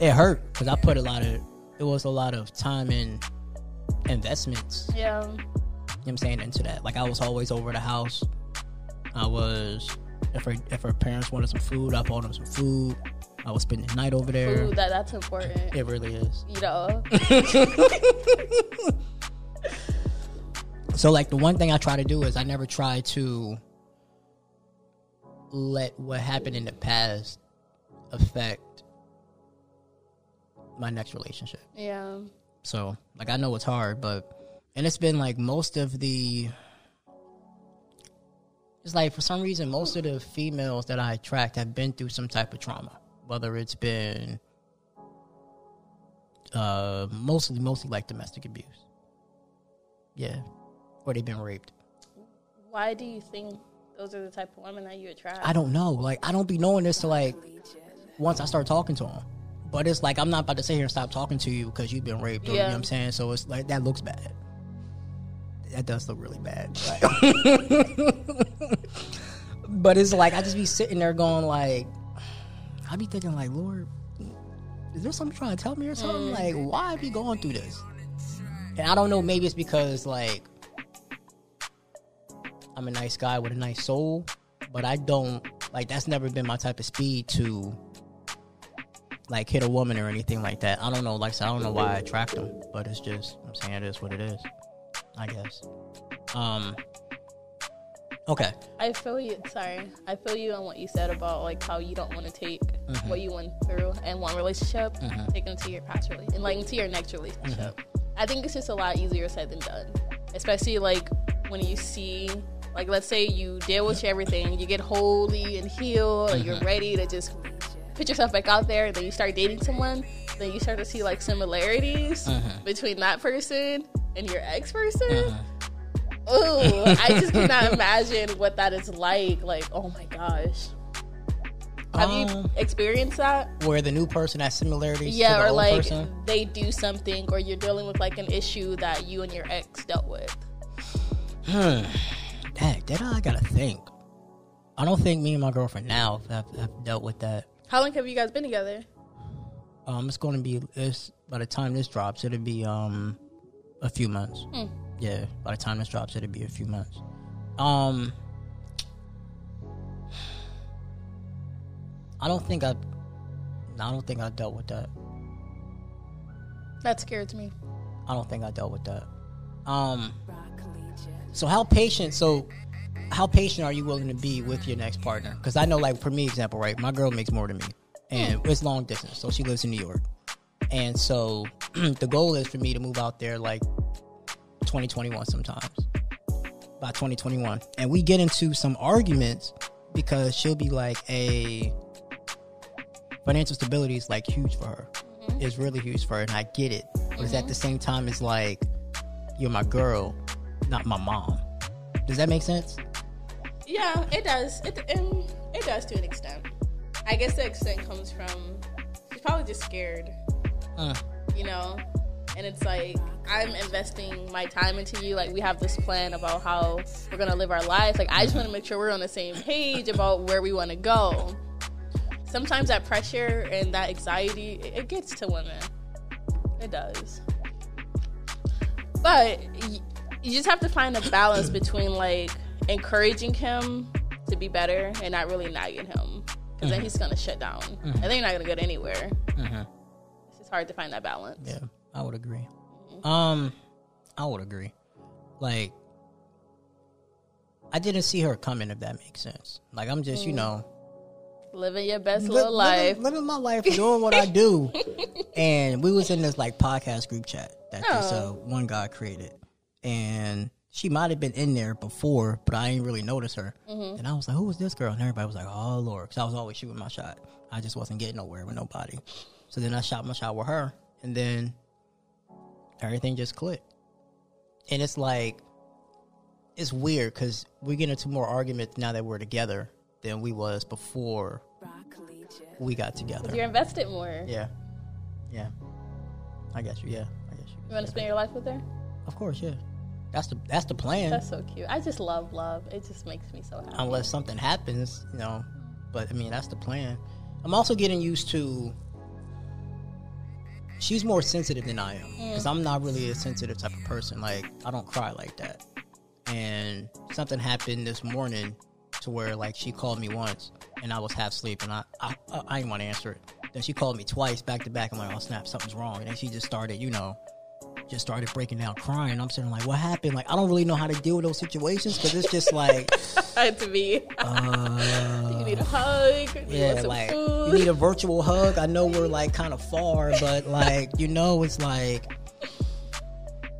it hurt because I put a lot of it was a lot of time and investments Yeah. you know what I'm saying, into that. Like I was always over the house. I was if her if her parents wanted some food, I bought them some food. I was spending the night over there. Food, that that's important. It really is. You know. [laughs] So like the one thing I try to do is I never try to let what happened in the past affect my next relationship. Yeah. So like I know it's hard, but and it's been like most of the it's like for some reason most of the females that I attract have been through some type of trauma. Whether it's been uh mostly mostly like domestic abuse. Yeah. Or they've been raped. Why do you think those are the type of women that you attract? I don't know. Like I don't be knowing this till like once I start talking to them. But it's like I'm not about to sit here and stop talking to you because you've been raped. Or, You know Yeah. what I'm saying? So it's like that looks bad. That does look really bad. Like- [laughs] [laughs] but it's like I just be sitting there going like, I be thinking like, Lord, is there something trying to tell me or something? Like, why have you going through this? And I don't know. Maybe it's because like I'm a nice guy with a nice soul, but I don't like that's never been my type of speed to like hit a woman or anything like that. I don't know. Like I said, I don't know why I attract them, but it's just I'm saying it is what it is. I guess. Um. Okay. I feel you. Sorry, I feel you on what you said about like how you don't want to take Mm-hmm. what you went through in one relationship, take into your past relationship, and like into your next relationship. Mm-hmm. I think it's just a lot easier said than done, especially like when you see. Like, let's say you deal with everything, you get holy and healed, and Mm-hmm. you're ready to just put yourself back out there, and then you start dating someone, then you start to see like similarities Mm-hmm. between that person and your ex person. Ooh, I just cannot imagine what that is like. Like, oh my gosh. Have you Um, experienced that? Where the new person has similarities to Yeah, or old like person. they do something, or you're dealing with like an issue that you and your ex dealt with. Hmm. [sighs] Dang, that I gotta think. I don't think me and my girlfriend now have, have dealt with that. How long have you guys been together? Um, it's going to be this by the time this drops, it'll be um a few months. Yeah, by the time this drops, it'll be a few months. Um, I don't think I. I don't think I dealt with that. That scares me. I don't think I dealt with that. Um. So how patient? So how patient are you willing to be with your next partner? Because I know, like for me, example, right? My girl makes more than me, and it's long distance, so she lives in New York, and so [clears throat] the goal is for me to move out there like 2021 sometimes by 2021, and we get into some arguments because she'll be like, "A financial stability is like huge for her. It's really huge for her, and I get it. But it's at the same time, it's like you're my girl, not my mom. Does that make sense? Yeah, it does. It it does to an extent. I guess the extent comes from she's probably just scared, Uh, you know. And it's like I'm investing my time into you. Like we have this plan about how we're gonna live our lives. Like I just want to make sure we're on the same page about where we want to go. Sometimes that pressure and that anxiety it, it gets to women. It does. But y- you just have to find a balance between like encouraging him to be better and not really nagging him because then mm-hmm. he's gonna shut down and mm-hmm. then you're not gonna get anywhere. Mm-hmm. It's just hard to find that balance. yeah, I would agree. Um, I would agree. Like, I didn't see her coming. If that makes sense. Like, I'm just, you know, Living your best li- little life. living, living my life, doing what I do. [laughs] and we was in this like podcast group chat that this uh, one guy created, and she might have been in there before, but I didn't really notice her. And I was like, "Who was this girl?" And everybody was like, "Oh Lord," because I was always shooting my shot. I just wasn't getting nowhere with nobody. So then I shot my shot with her, and then everything just clicked. And it's like, it's weird because we get into more arguments now that we're together than we was before we got together. You're invested more. Yeah, yeah. I guess you. Yeah, I guess you. You want to spend your life with her? Of course, yeah. That's the that's the plan. That's so cute. I just love love. It just makes me so happy. Unless something happens, you know. But I mean, that's the plan. I'm also getting used to. She's more sensitive than I am because I'm not really a sensitive type of person. Like I don't cry like that. And something happened this morning to where like she called me once and I was half asleep and I I, I, I didn't want to answer it. Then she called me twice back to back. I'm like, oh snap, something's wrong. And then she just started, you know, just started breaking down crying. I'm sitting like, what happened? Like I don't really know how to deal with those situations because it's just like. [laughs] to me. [laughs] you need a hug. You Yeah, some like food. you need a virtual hug. I know we're like kind of far, but like you know, it's like,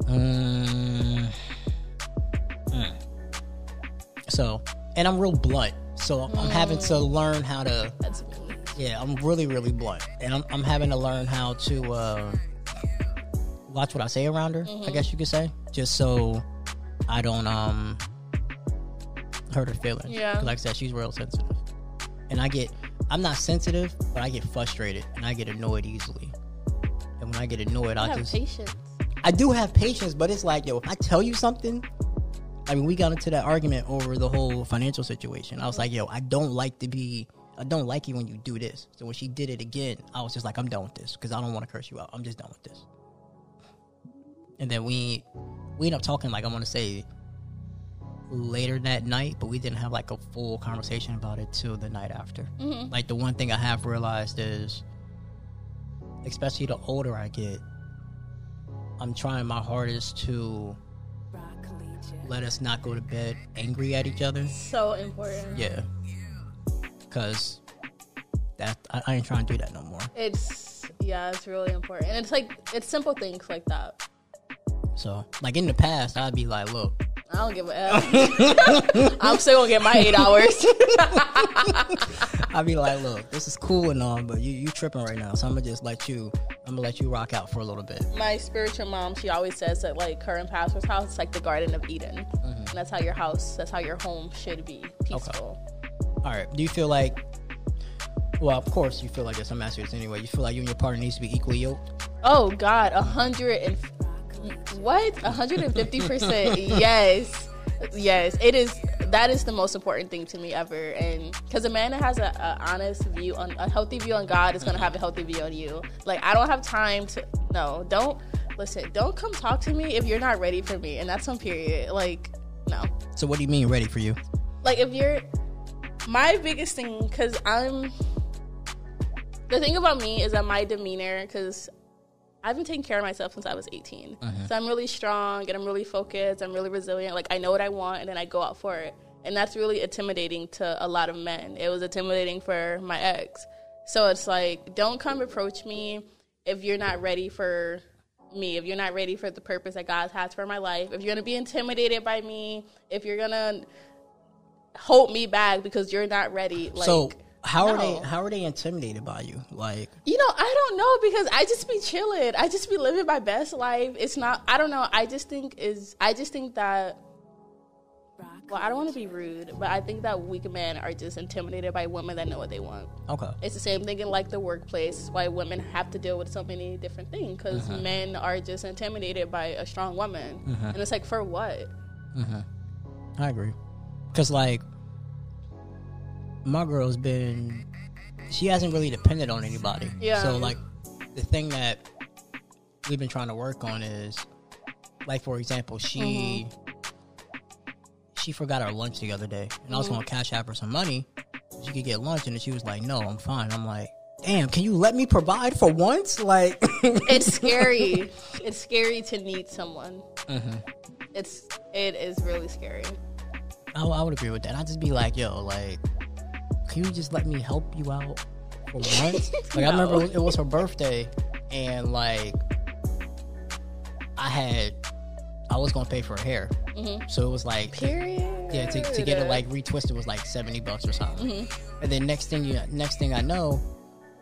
mm, mm. so, and I'm real blunt, so I'm having to learn how to. That's. Yeah, I'm really, really blunt, and I'm, I'm having to learn how to uh, watch what I say around her. I guess you could say, just so I don't um hurt her feelings. Yeah, like I said, she's real sensitive, and I get I'm not sensitive, but I get frustrated and I get annoyed easily. And when I get annoyed, I I just patience. I do have patience, but it's like yo, if I tell you something. I mean, we got into that argument over the whole financial situation. I was like, yo, I don't like to be, I don't like it when you do this. So when she did it again, I was just like, I'm done with this because I don't want to curse you out. I'm just done with this. And then we, we ended up talking like I want to say later that night, but we didn't have like a full conversation about it till the night after. Mm-hmm. Like the one thing I have realized is, especially the older I get, I'm trying my hardest to let us not go to bed angry at each other. So important. Yeah. Cause that I, I ain't trying to do that no more. It's yeah, it's really important. And it's like it's simple things like that. So like in the past, I'd be like, look, I don't give a F. [laughs] I'm still gonna get my eight hours. [laughs] I'd be like, look, this is cool and all, but you you tripping right now, so I'm gonna just let you, I'm gonna let you rock out for a little bit. my spiritual mom, she always says that like her and pastor's house is like the Garden of Eden. Mm-hmm. And that's how your house, that's how your home should be peaceful. All right. Do you feel like? Well, of course you feel like. I'm asking you anyway. You feel like you and your partner needs to be equally yoked. Oh God, a hundred and what? Hundred and fifty percent. Yes, yes. It is. That is the most important thing to me ever. And because a man that has a, a honest view on a healthy view on God is gonna have a healthy view on you. Like I don't have time to. No, don't listen. Don't come talk to me if you're not ready for me. And that's on period. Like no. So what do you mean ready for you? like if you're my biggest thing because i'm the thing about me is that my demeanor, because I've been taking care of myself since I was 18. Mm-hmm. So I'm really strong and I'm really focused. I'm really resilient. Like I know what I want and then I go out for it. And that's really intimidating to a lot of men. It was intimidating for my ex. So it's like, don't come approach me if you're not ready for me, if you're not ready for the purpose that God has for my life, if you're gonna be intimidated by me, if you're gonna hold me back because you're not ready. Like, so how are they? How are they intimidated by you? Like, You know, I don't know because I just be chilling. I just be living my best life. It's not. I don't know. I just think is. I just think that. Well, I don't want to be rude, but I think that weak men are just intimidated by women that know what they want. okay, It's the same thing in like the workplace. It's why women have to deal with so many different things because mm-hmm. men are just intimidated by a strong woman, mm-hmm. and it's like for what? Mm-hmm. I agree. Cause like, my girl's been, she hasn't really depended on anybody. Yeah. So like, the thing that we've been trying to work on is, like for example, she she forgot her lunch the other day, and I was gonna cash out her some money. so She could get lunch, and then she was like, "No, I'm fine." I'm like, "Damn, can you let me provide for once?" Like, [laughs] It's scary. it's scary to need someone. Mm-hmm. It's it is really scary. I, I would agree with that. I'd just be like, yo, like, can you just let me help you out for once? [laughs] like, I remember it was, her birthday, and like, I had, I was gonna pay for her hair, so it was like, Period. yeah, to, to get it like retwisted was like seventy bucks or something. And then next thing you, next thing I know,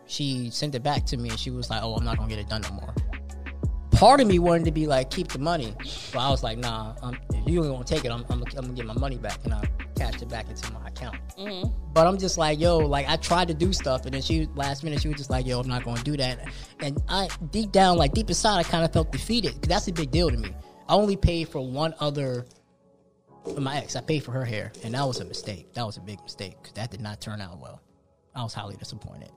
she sent it back to me, and she was like, oh, I'm not gonna get it done no more. Part of me wanted to be like, keep the money, but I was like, nah, um, if you ain't gonna take it, I'm, I'm, I'm gonna get my money back, and I cashed it back into my account. Mm-hmm. But I'm just like, yo, like I tried to do stuff, and then she last minute she was just like, yo, I'm not gonna do that. And I deep down, like deep inside, I kind of felt defeated because that's a big deal to me. I only paid for one other. For my ex, I paid for her hair, and that was a mistake. That was a big mistake because that did not turn out well. I was highly disappointed.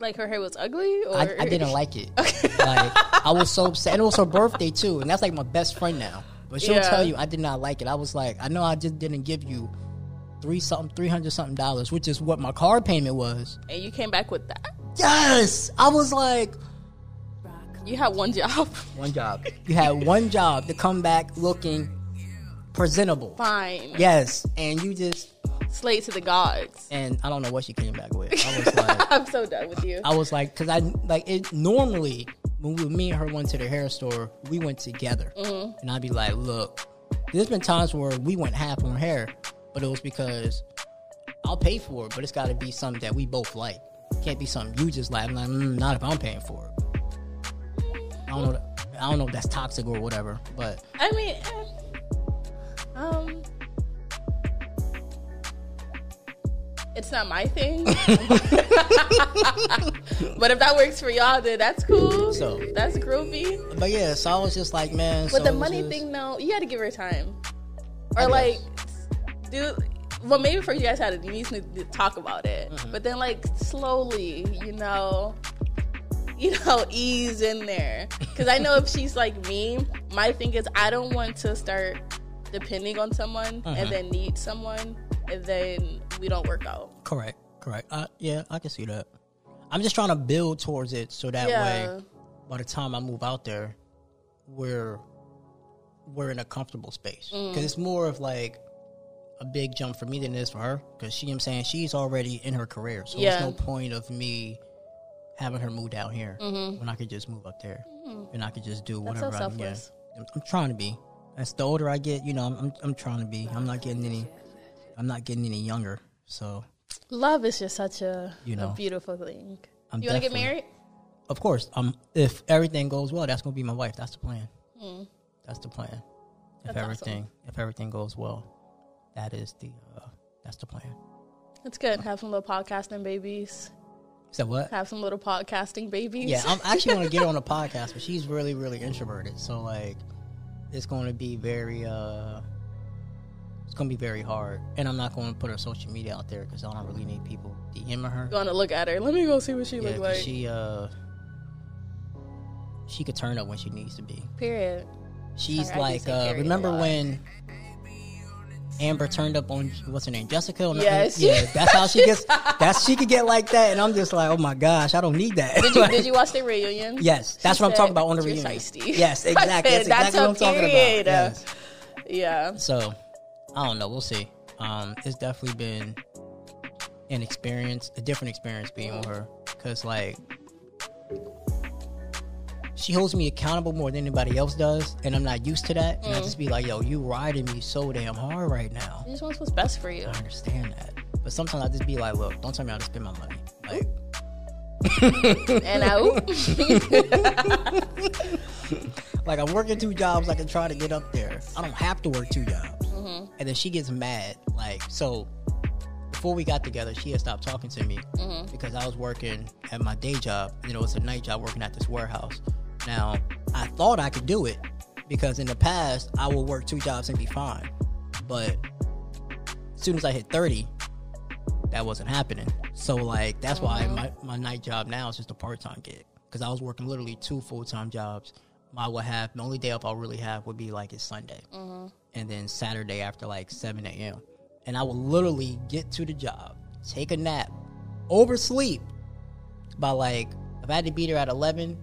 Like her hair was ugly, or I, I didn't like it. [laughs] Like I was so upset, and it was her birthday too, and that's like my best friend now. But she'll Yeah. tell you I did not like it. I was like, I know I just didn't give you three something, three hundred something dollars, which is what my car payment was. and you came back with that. Yes, I was like, You had one job. [laughs] one job. You had one job to come back looking presentable. Fine. Yes, and you just Slate to the gods. and I don't know what she came back with. I was [laughs] like. I'm so done with you. I was like, because I like it normally when we, me and her went to the hair store, we went together, mm-hmm. and I'd be like, look, there's been times where we went half on hair, but it was because I'll pay for it, but it's got to be something that we both like. Can't be something you just like. I'm like, mm, not if I'm paying for it. I don't know. that- I don't know if that's toxic or whatever, but I mean, eh, um, it's not my thing. [laughs] [laughs] but if that works for y'all, then that's cool. So- that's groovy. but yeah. So I was just like, man. But so the money just- thing, though, you got to give her time, I or like, guess. Do. Well, maybe first you guys had to you need to talk about it, Mm-hmm. but then like slowly, you know, you know, [laughs] ease in there. Because I know if she's like me, my thing is I don't want to start depending on someone Mm-hmm. and then need someone and then we don't work out. Correct. Correct. Uh, yeah, I can see that. I'm just trying to build towards it so that Yeah. way, by the time I move out there, we're we're in a comfortable space Mm. because it's more of like a big jump for me than it is for her because she, I'm saying, she's already in her career, so Yeah. there's no point of me having her move down here when I could just move up there and I could just do Mm-hmm. So whatever I can. I'm, I'm trying to be. As the older I get, you know, I'm, I'm I'm trying to be. I'm not getting any. I'm not getting any younger. So Love is just such a, You know, a beautiful thing. I'm you want to get married? Of course, um, if everything goes well, that's gonna be my wife. That's the plan. That's the plan. If. That's everything, if everything goes well, that is the, uh, that's the plan. That's good. Have some little podcasting babies. So what? Have some little podcasting babies. Yeah, I'm [laughs] actually gonna get her on a podcast, but she's really, really introverted. So like, it's gonna be very, uh, it's gonna be very hard, and I'm not gonna put her social media out there because I don't really need people DMing her. Going to look at her. Let me go see what she Yeah, look 'cause like. she, uh, she could turn up when she needs to be. Period. She's Sorry, like, uh, remember when Amber turned up on what's her name, Jessica. On the- Yes. yeah, [laughs] that's how she gets. That's she could get like that, and I'm just like, oh my gosh, I don't need that. Did you, did [laughs] you watch the reunion? Yes, that's She what I'm talking about on the reunion. shiesty." Yes, [laughs] exactly. said, That's exactly what I'm talking about. Yes. Yeah. So, I don't know. We'll see. Um, it's definitely been an experience, a different experience being with her, because like she holds me accountable more than anybody else does, and I'm not used to that. And I just be like, "Yo, you riding me so damn hard right now." You just want what's best for you. I understand that, but sometimes I just be like, "Look, don't tell me how to spend my money." Like, [laughs] And I, [laughs] like I'm working two jobs. I can try to get up there. I don't have to work two jobs. Mm-hmm. And then she gets mad. Like so, before we got together, she had stopped talking to me Mm-hmm. because I was working at my day job. You know, it's a night job working at this warehouse. Now, I thought I could do it because in the past I would work two jobs and be fine. But as soon as I hit 30, that wasn't happening. So like that's why my, my night job now is just a part time gig because I was working literally two full time jobs. I would have the only day off I'll really have would be like it's Sunday, mm-hmm. and then Saturday after like seven a.m. And I would literally get to the job, take a nap, oversleep by like if I had to be there at eleven,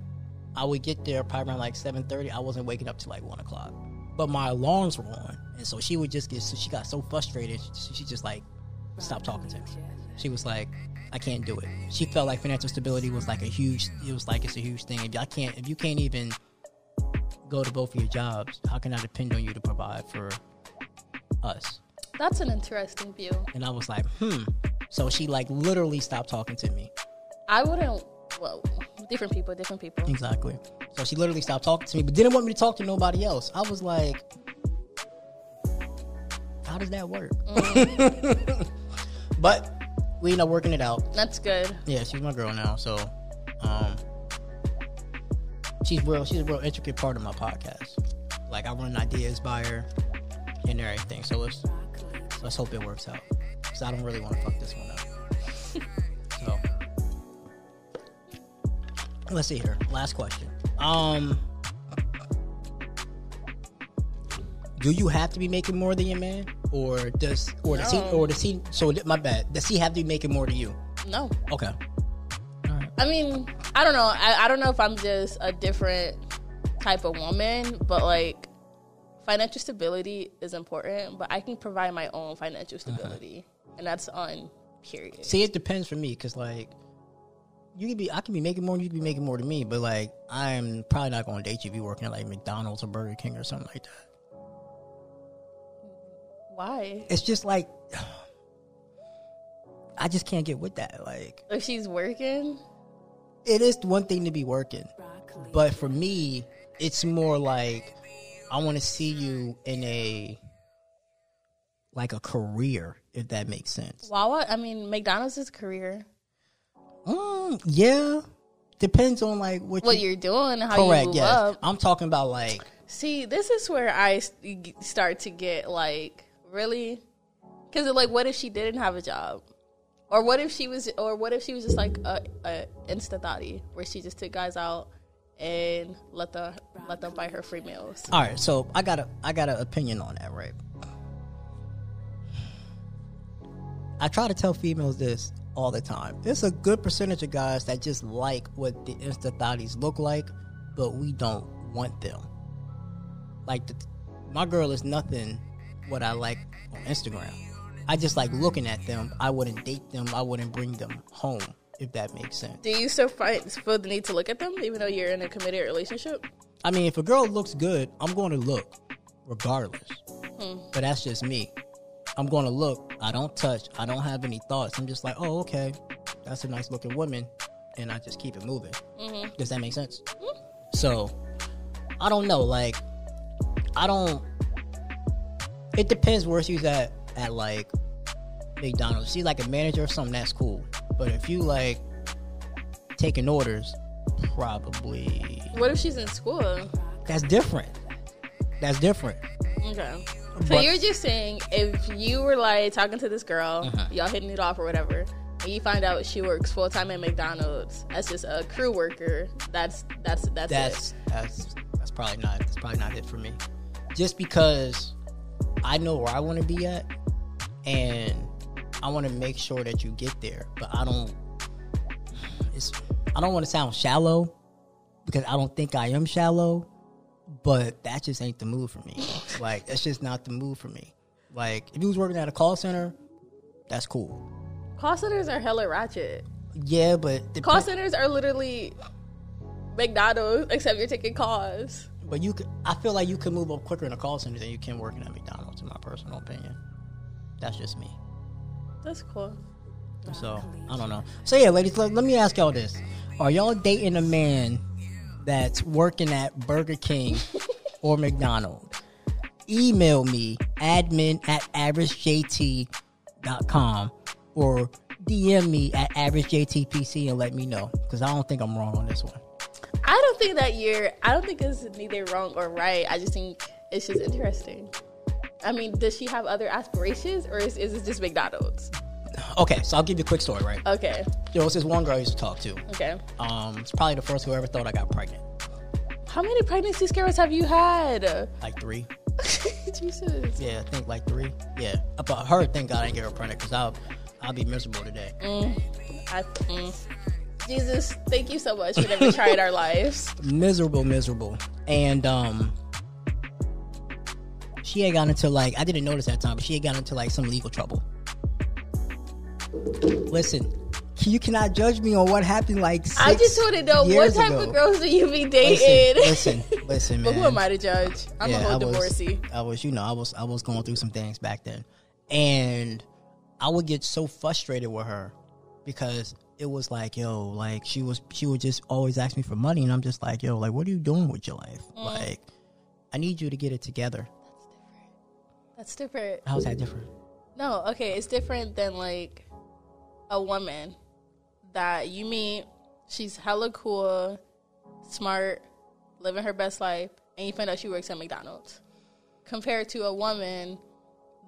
I would get there probably around like seven thirty. I wasn't waking up till like one o'clock, but my alarms were on, and so she would just get. So she got so frustrated, she, she just like stopped talking to me. She was like, I can't do it. She felt like financial stability was like a huge. It was like it's a huge thing. If I can't, if you can't even go to both of your jobs, how can I depend on you to provide for us? that's an interesting view. And I was like, hmm. So she like literally stopped talking to me. I wouldn't. Well, different people, different people. Exactly. So she literally stopped talking to me, but didn't want me to talk to nobody else. I was like, how does that work? [laughs] but we end up working it out. That's good. Yeah, she's my girl now. So, um, she's real. She's a real intricate part of my podcast. Like I run ideas by her and everything. So let's let's hope it works out. Cause I don't really want to fuck this one up. Let's see here. Last question. Um, do you have to be making more than your man, or does or does he or does he? So my bad. Does he have to be making more to you? No. Okay. I mean, I don't know. I, I don't know if I'm just a different type of woman, but like financial stability is important, but I can provide my own financial stability. And that's on period. See, it depends for me because like you could be, I can be making more, you could be making more than me, but like I'm probably not going to date you if you're working at like McDonald's or Burger King or something like that. Why? It's just like [sighs] I just can't get with that. Like If she's working, it is one thing to be working, but for me, it's more like I want to see you in a like a career, if that makes sense. Wawa, I mean, McDonald's is a career. Mm, yeah, depends on like what, What you, you're doing, how you correct. move Yes, up. I'm talking about like See, this is where I start to get like, really? Because like, what if she didn't have a job, or what if she was, or what if she was just like a, a insta thotty where she just took guys out and let the let them buy her free meals. All right, so I got a I got an opinion on that, right? I try to tell females this all the time. There's a good percentage of guys that just like what the Insta thotties look like, but we don't want them. Like the, my girl is nothing what I like on Instagram. I just like looking at them. I wouldn't date them. I wouldn't bring them home, if that makes sense. Do you still find, feel the need to look at them, even though you're in a committed relationship? I mean, if a girl looks good, I'm going to look, regardless. Hmm. But that's just me. I'm going to look. I don't touch. I don't have any thoughts. I'm just like, oh, okay, that's a nice looking woman, and I just keep it moving. Mm-hmm. Does that make sense? So, I don't know. Like, I don't. It depends where she's at. At like McDonald's, she's like a manager or something. That's cool. But if you like taking orders, probably What if she's in school? that's different. That's different. Okay. So But- you're just saying if you were like talking to this girl, Uh-huh. y'all hitting it off or whatever, and you find out she works full time at McDonald's as just a crew worker, that's that's that's, That's that's that's probably not that's probably not it for me. Just because I know where I want to be at, and I want to make sure that you get there. But I don't. It's I don't want to sound shallow because I don't think I am shallow, but that just ain't the move for me. Like that's just not the move for me. Like if you was working at a call center, that's cool. Call centers are hella ratchet. Yeah, but the Call centers are literally McDonald's, except you're taking calls. But you, could, I feel like you can move up quicker in a call center than you can working at McDonald's, in my personal opinion. That's just me. That's cool. So I don't know. So yeah, ladies, let, let me ask y'all this: Are y'all dating a man that's working at Burger King or [laughs] McDonald's? Email me admin at averagejt.com or DM me at averagejtpc and let me know because I don't think I'm wrong on this one. I don't think that you're. I don't think it's neither wrong or right. I just think it's just interesting. I mean, does she have other aspirations, or is, is it just McDonald's? Okay, so I'll give you a quick story, right? Okay, There was this one girl I used to talk to. okay. Um, it's probably the first who ever thought I got pregnant. How many pregnancy scares have you had? Like three. [laughs] Jesus. Yeah, I think like three. Yeah. About her, thank God I didn't get her pregnant because I'll, I'll be miserable today. I, mm. Jesus, thank you so much for never trying our [laughs] lives. Miserable, miserable. And um, she had gotten into like, I didn't notice that time, but she had gotten into like some legal trouble. Listen, you cannot judge me on what happened like I just want to know what type ago. of girls do you be dating? Listen, [laughs] listen, listen, man. but who am I to judge? I'm a whole I was, divorcee. I was, you know, I was, I was going through some things back then, and I would get so frustrated with her because it was like, yo, like she was, she would just always ask me for money, and I'm just like, yo, like, what are you doing with your life? Mm. Like, I need you to get it together. That's different. That's different. How's that different? No, okay, it's different than like a woman that you meet. She's hella cool, smart, living her best life, and you find out she works at McDonald's. Compared to a woman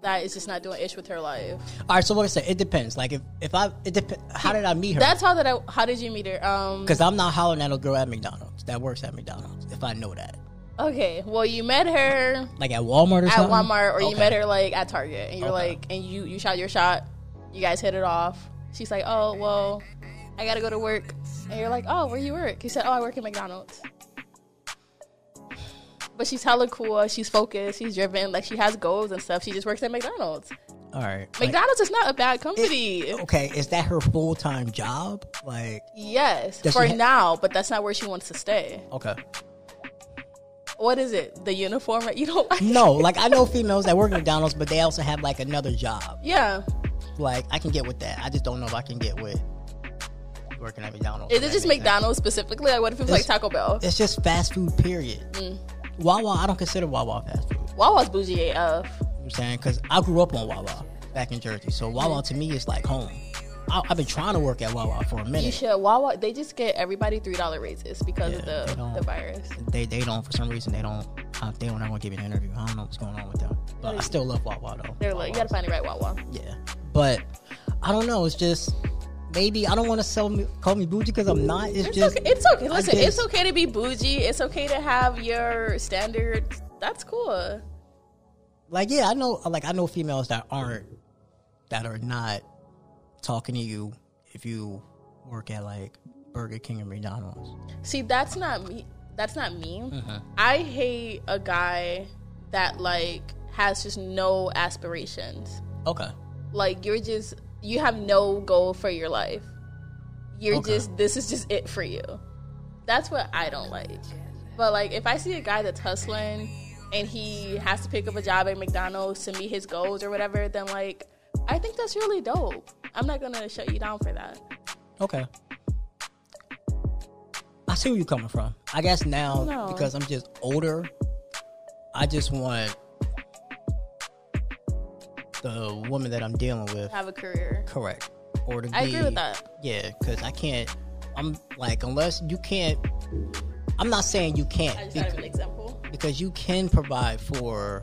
that is just not doing ish with her life. All right, so like I said, it depends. Like if if I, it depends. How did I meet her? That's how that I. How did you meet her? Um. because I'm not hollering at a girl at McDonald's that works at McDonald's. If I know that, Okay. Well, you met her like at Walmart or at something. Walmart, or you met her like at Target, and you're Okay. like, and you you shot your shot. You guys hit it off. She's like, oh well, I gotta go to work, and you're like, oh, where you work? He said, oh, I work at McDonald's. But she's hella cool. She's focused. She's driven. Like she has goals and stuff. She just works at McDonald's. All right. Like, McDonald's is not a bad company. okay, is that her full time job? Like, yes, for ha- now, but that's not where she wants to stay. okay. What is it? The uniform? You don't like? No, like I know females that work at McDonald's, but they also have like another job. Yeah. Like I can get with that. I just don't know if I can get with working at McDonald's. Is it just sense. McDonald's specifically? Like, what if it was like Taco Bell? It's just fast food. Period. Mm. Wawa, I don't consider Wawa fast food. You know Wawa's bougie AF. what I'm saying because I grew up on Wawa back in Jersey, so Wawa to me is like home. I, I've been trying to work at Wawa for a minute. You should Wawa. They just get everybody three dollar raises because Yeah, of the the virus. They they don't for some reason they don't uh, they don't want to give you an interview. I don't know what's going on with them, but I still love Wawa though. They're like, you gotta find the right Wawa. Yeah, but I don't know. It's just maybe I don't want to sell me call me bougie because I'm not. It's, It's just okay. It's okay. I Listen, it's okay to be bougie. It's okay to have your standards. That's cool. like yeah, I know like I know females that aren't that are not talking to you if you work at like Burger King or McDonald's. See, that's not me. That's not me. Mm-hmm. I hate a guy that like has just no aspirations. Okay, Like you're just you have no goal for your life. You're Okay. just this is just it for you. That's what I don't like. But like if I see a guy that's hustling and he has to pick up a job at McDonald's to meet his goals or whatever, then like I think that's really dope. I'm not gonna shut you down for that. okay. I see where you're coming from. I guess now No. because I'm just older, I just want the woman that I'm dealing with Have a career. correct or to I be agree with that. Yeah, because I can't. I'm like unless you can't. I'm not saying you can't I just bec- thought of an example. because you can provide for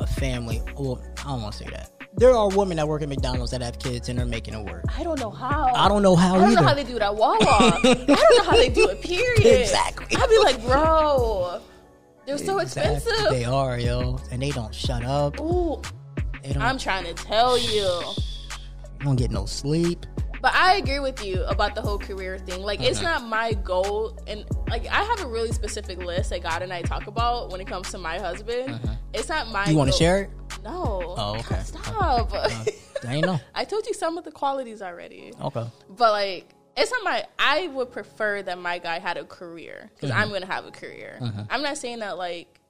a family. Well, I don't want to say that. There are women that work at McDonald's that have kids and are making it work. I don't know how. I don't know how I don't either. know how they do that Wawa. I don't know how they do it. [laughs] Period. Exactly. I'd be like, bro, They're so Exactly. expensive. They are, yo, and they don't shut up. Ooh. I'm trying to tell you. don't get no sleep. But I agree with you about the whole career thing. Like, it's Uh-huh. not my goal, and like I have a really specific list that God and I talk about when it comes to my husband. It's not my. Uh-huh. You want to share it? No. Oh, okay. Stop. I know. [laughs] I told you some of the qualities already. Okay. But like, it's not my. I would prefer that my guy had a career because Mm-hmm. I'm gonna have a career. I'm not saying that like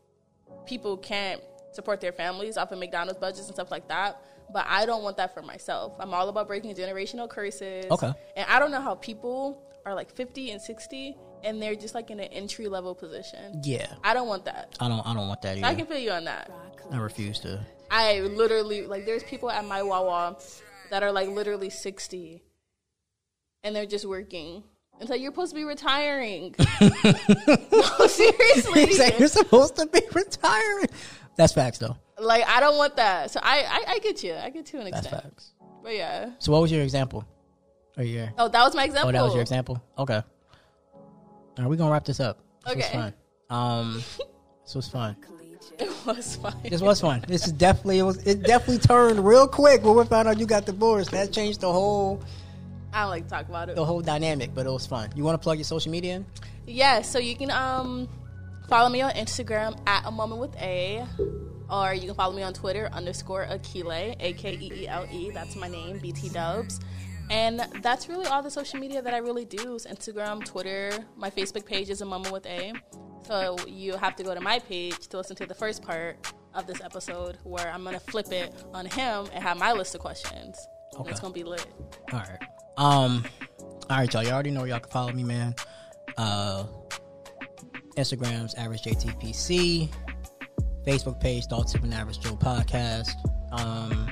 people can't support their families off of McDonald's budgets and stuff like that. But I don't want that for myself. I'm all about breaking generational curses. Okay. And I don't know how people are like 50 and 60 and they're just like in an entry level position. Yeah. I don't want that. I don't. I don't want that either. I can feel you on that. I refuse to. I literally like there's people at my Wawa that are like literally 60 and they're just working. And so you're supposed to be retiring. [laughs] no, seriously. He's like, You're supposed to be retiring. That's facts, though. like I don't want that. So I, I I get you. I get to an That's extent. facts. But yeah. So, what was your example? Are you here? Oh, that was my example. Oh, that was your example. Okay. All right, we gonna wrap this up. This was Okay. fun. Um, [laughs] this was fun. It was fine. This was fun. This is definitely it was. It definitely turned real quick when we found out you got divorced. That changed the whole I don't like to talk about it. the whole dynamic, but it was fun. You want to plug your social media in? Yeah, so you can um follow me on Instagram at a moment with a, or you can follow me on Twitter underscore Akile, A K E E L E. That's my name, BT Dubs. And that's really all the social media that I really do is Instagram, Twitter. My Facebook page is a moment with a. So you have to go to my page to listen to the first part of this episode where I'm gonna flip it on him and have my list of questions. And it's gonna be lit. All right. Um. All right, y'all. You already know y'all can follow me, man. Uh, Instagram's average JTPC, Facebook page Thoughts of an Average Joe podcast. Um,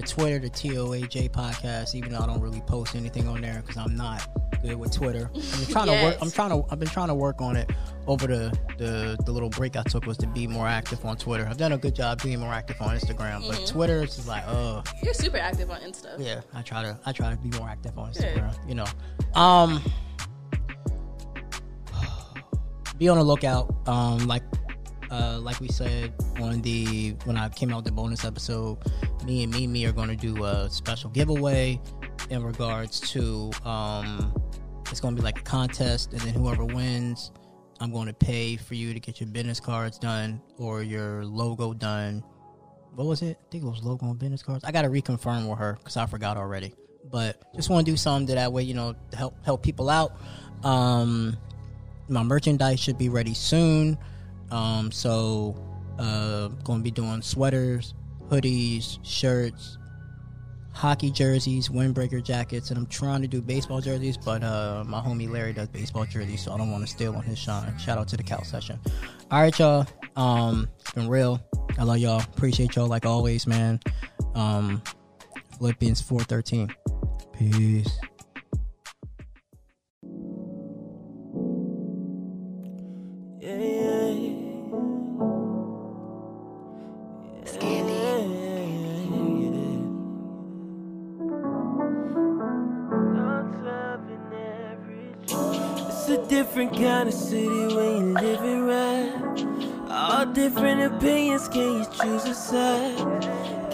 the Twitter, the TOAJ podcast. Even though I don't really post anything on there because I'm not good with Twitter. I'm trying to work. [laughs] Yes. I'm trying to. I've been trying to work on it over the the the little break I took was to be more active on Twitter. I've done a good job being more active on Instagram, but Twitter is just like, oh. You're super active on Insta. Yeah, I try to I try to be more active on Instagram. You know, um, [sighs] be on the lookout. Um, like uh, like we said on the when I came out the bonus episode, me and Mimi are going to do a special giveaway in regards to um, it's going to be like a contest, and then whoever wins, I'm going to pay for you to get your business cards done or your logo done what was it? I think it was logo on business cards. I got to reconfirm with her because I forgot already. But just want to do something that way, you know, help help people out. Um, my merchandise should be ready soon. Um, so uh, going to be doing sweaters, hoodies, shirts, hockey jerseys, windbreaker jackets, and I'm trying to do baseball jerseys, but uh, my homie Larry does baseball jerseys, so I don't want to steal on his shine. Shout out to the Cal session. All right, y'all. Um, it's been real. I love y'all. Appreciate y'all like always, man. Um, Philippians four thirteen. Peace. different kind of city when you live it right. All different opinions, can you choose a side?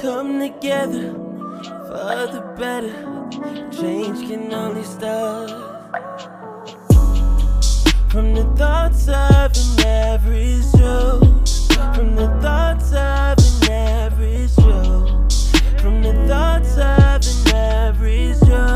Come together for the better. Change can only start from the thoughts of an average Joe. From the thoughts of an average Joe. From the thoughts of an average Joe.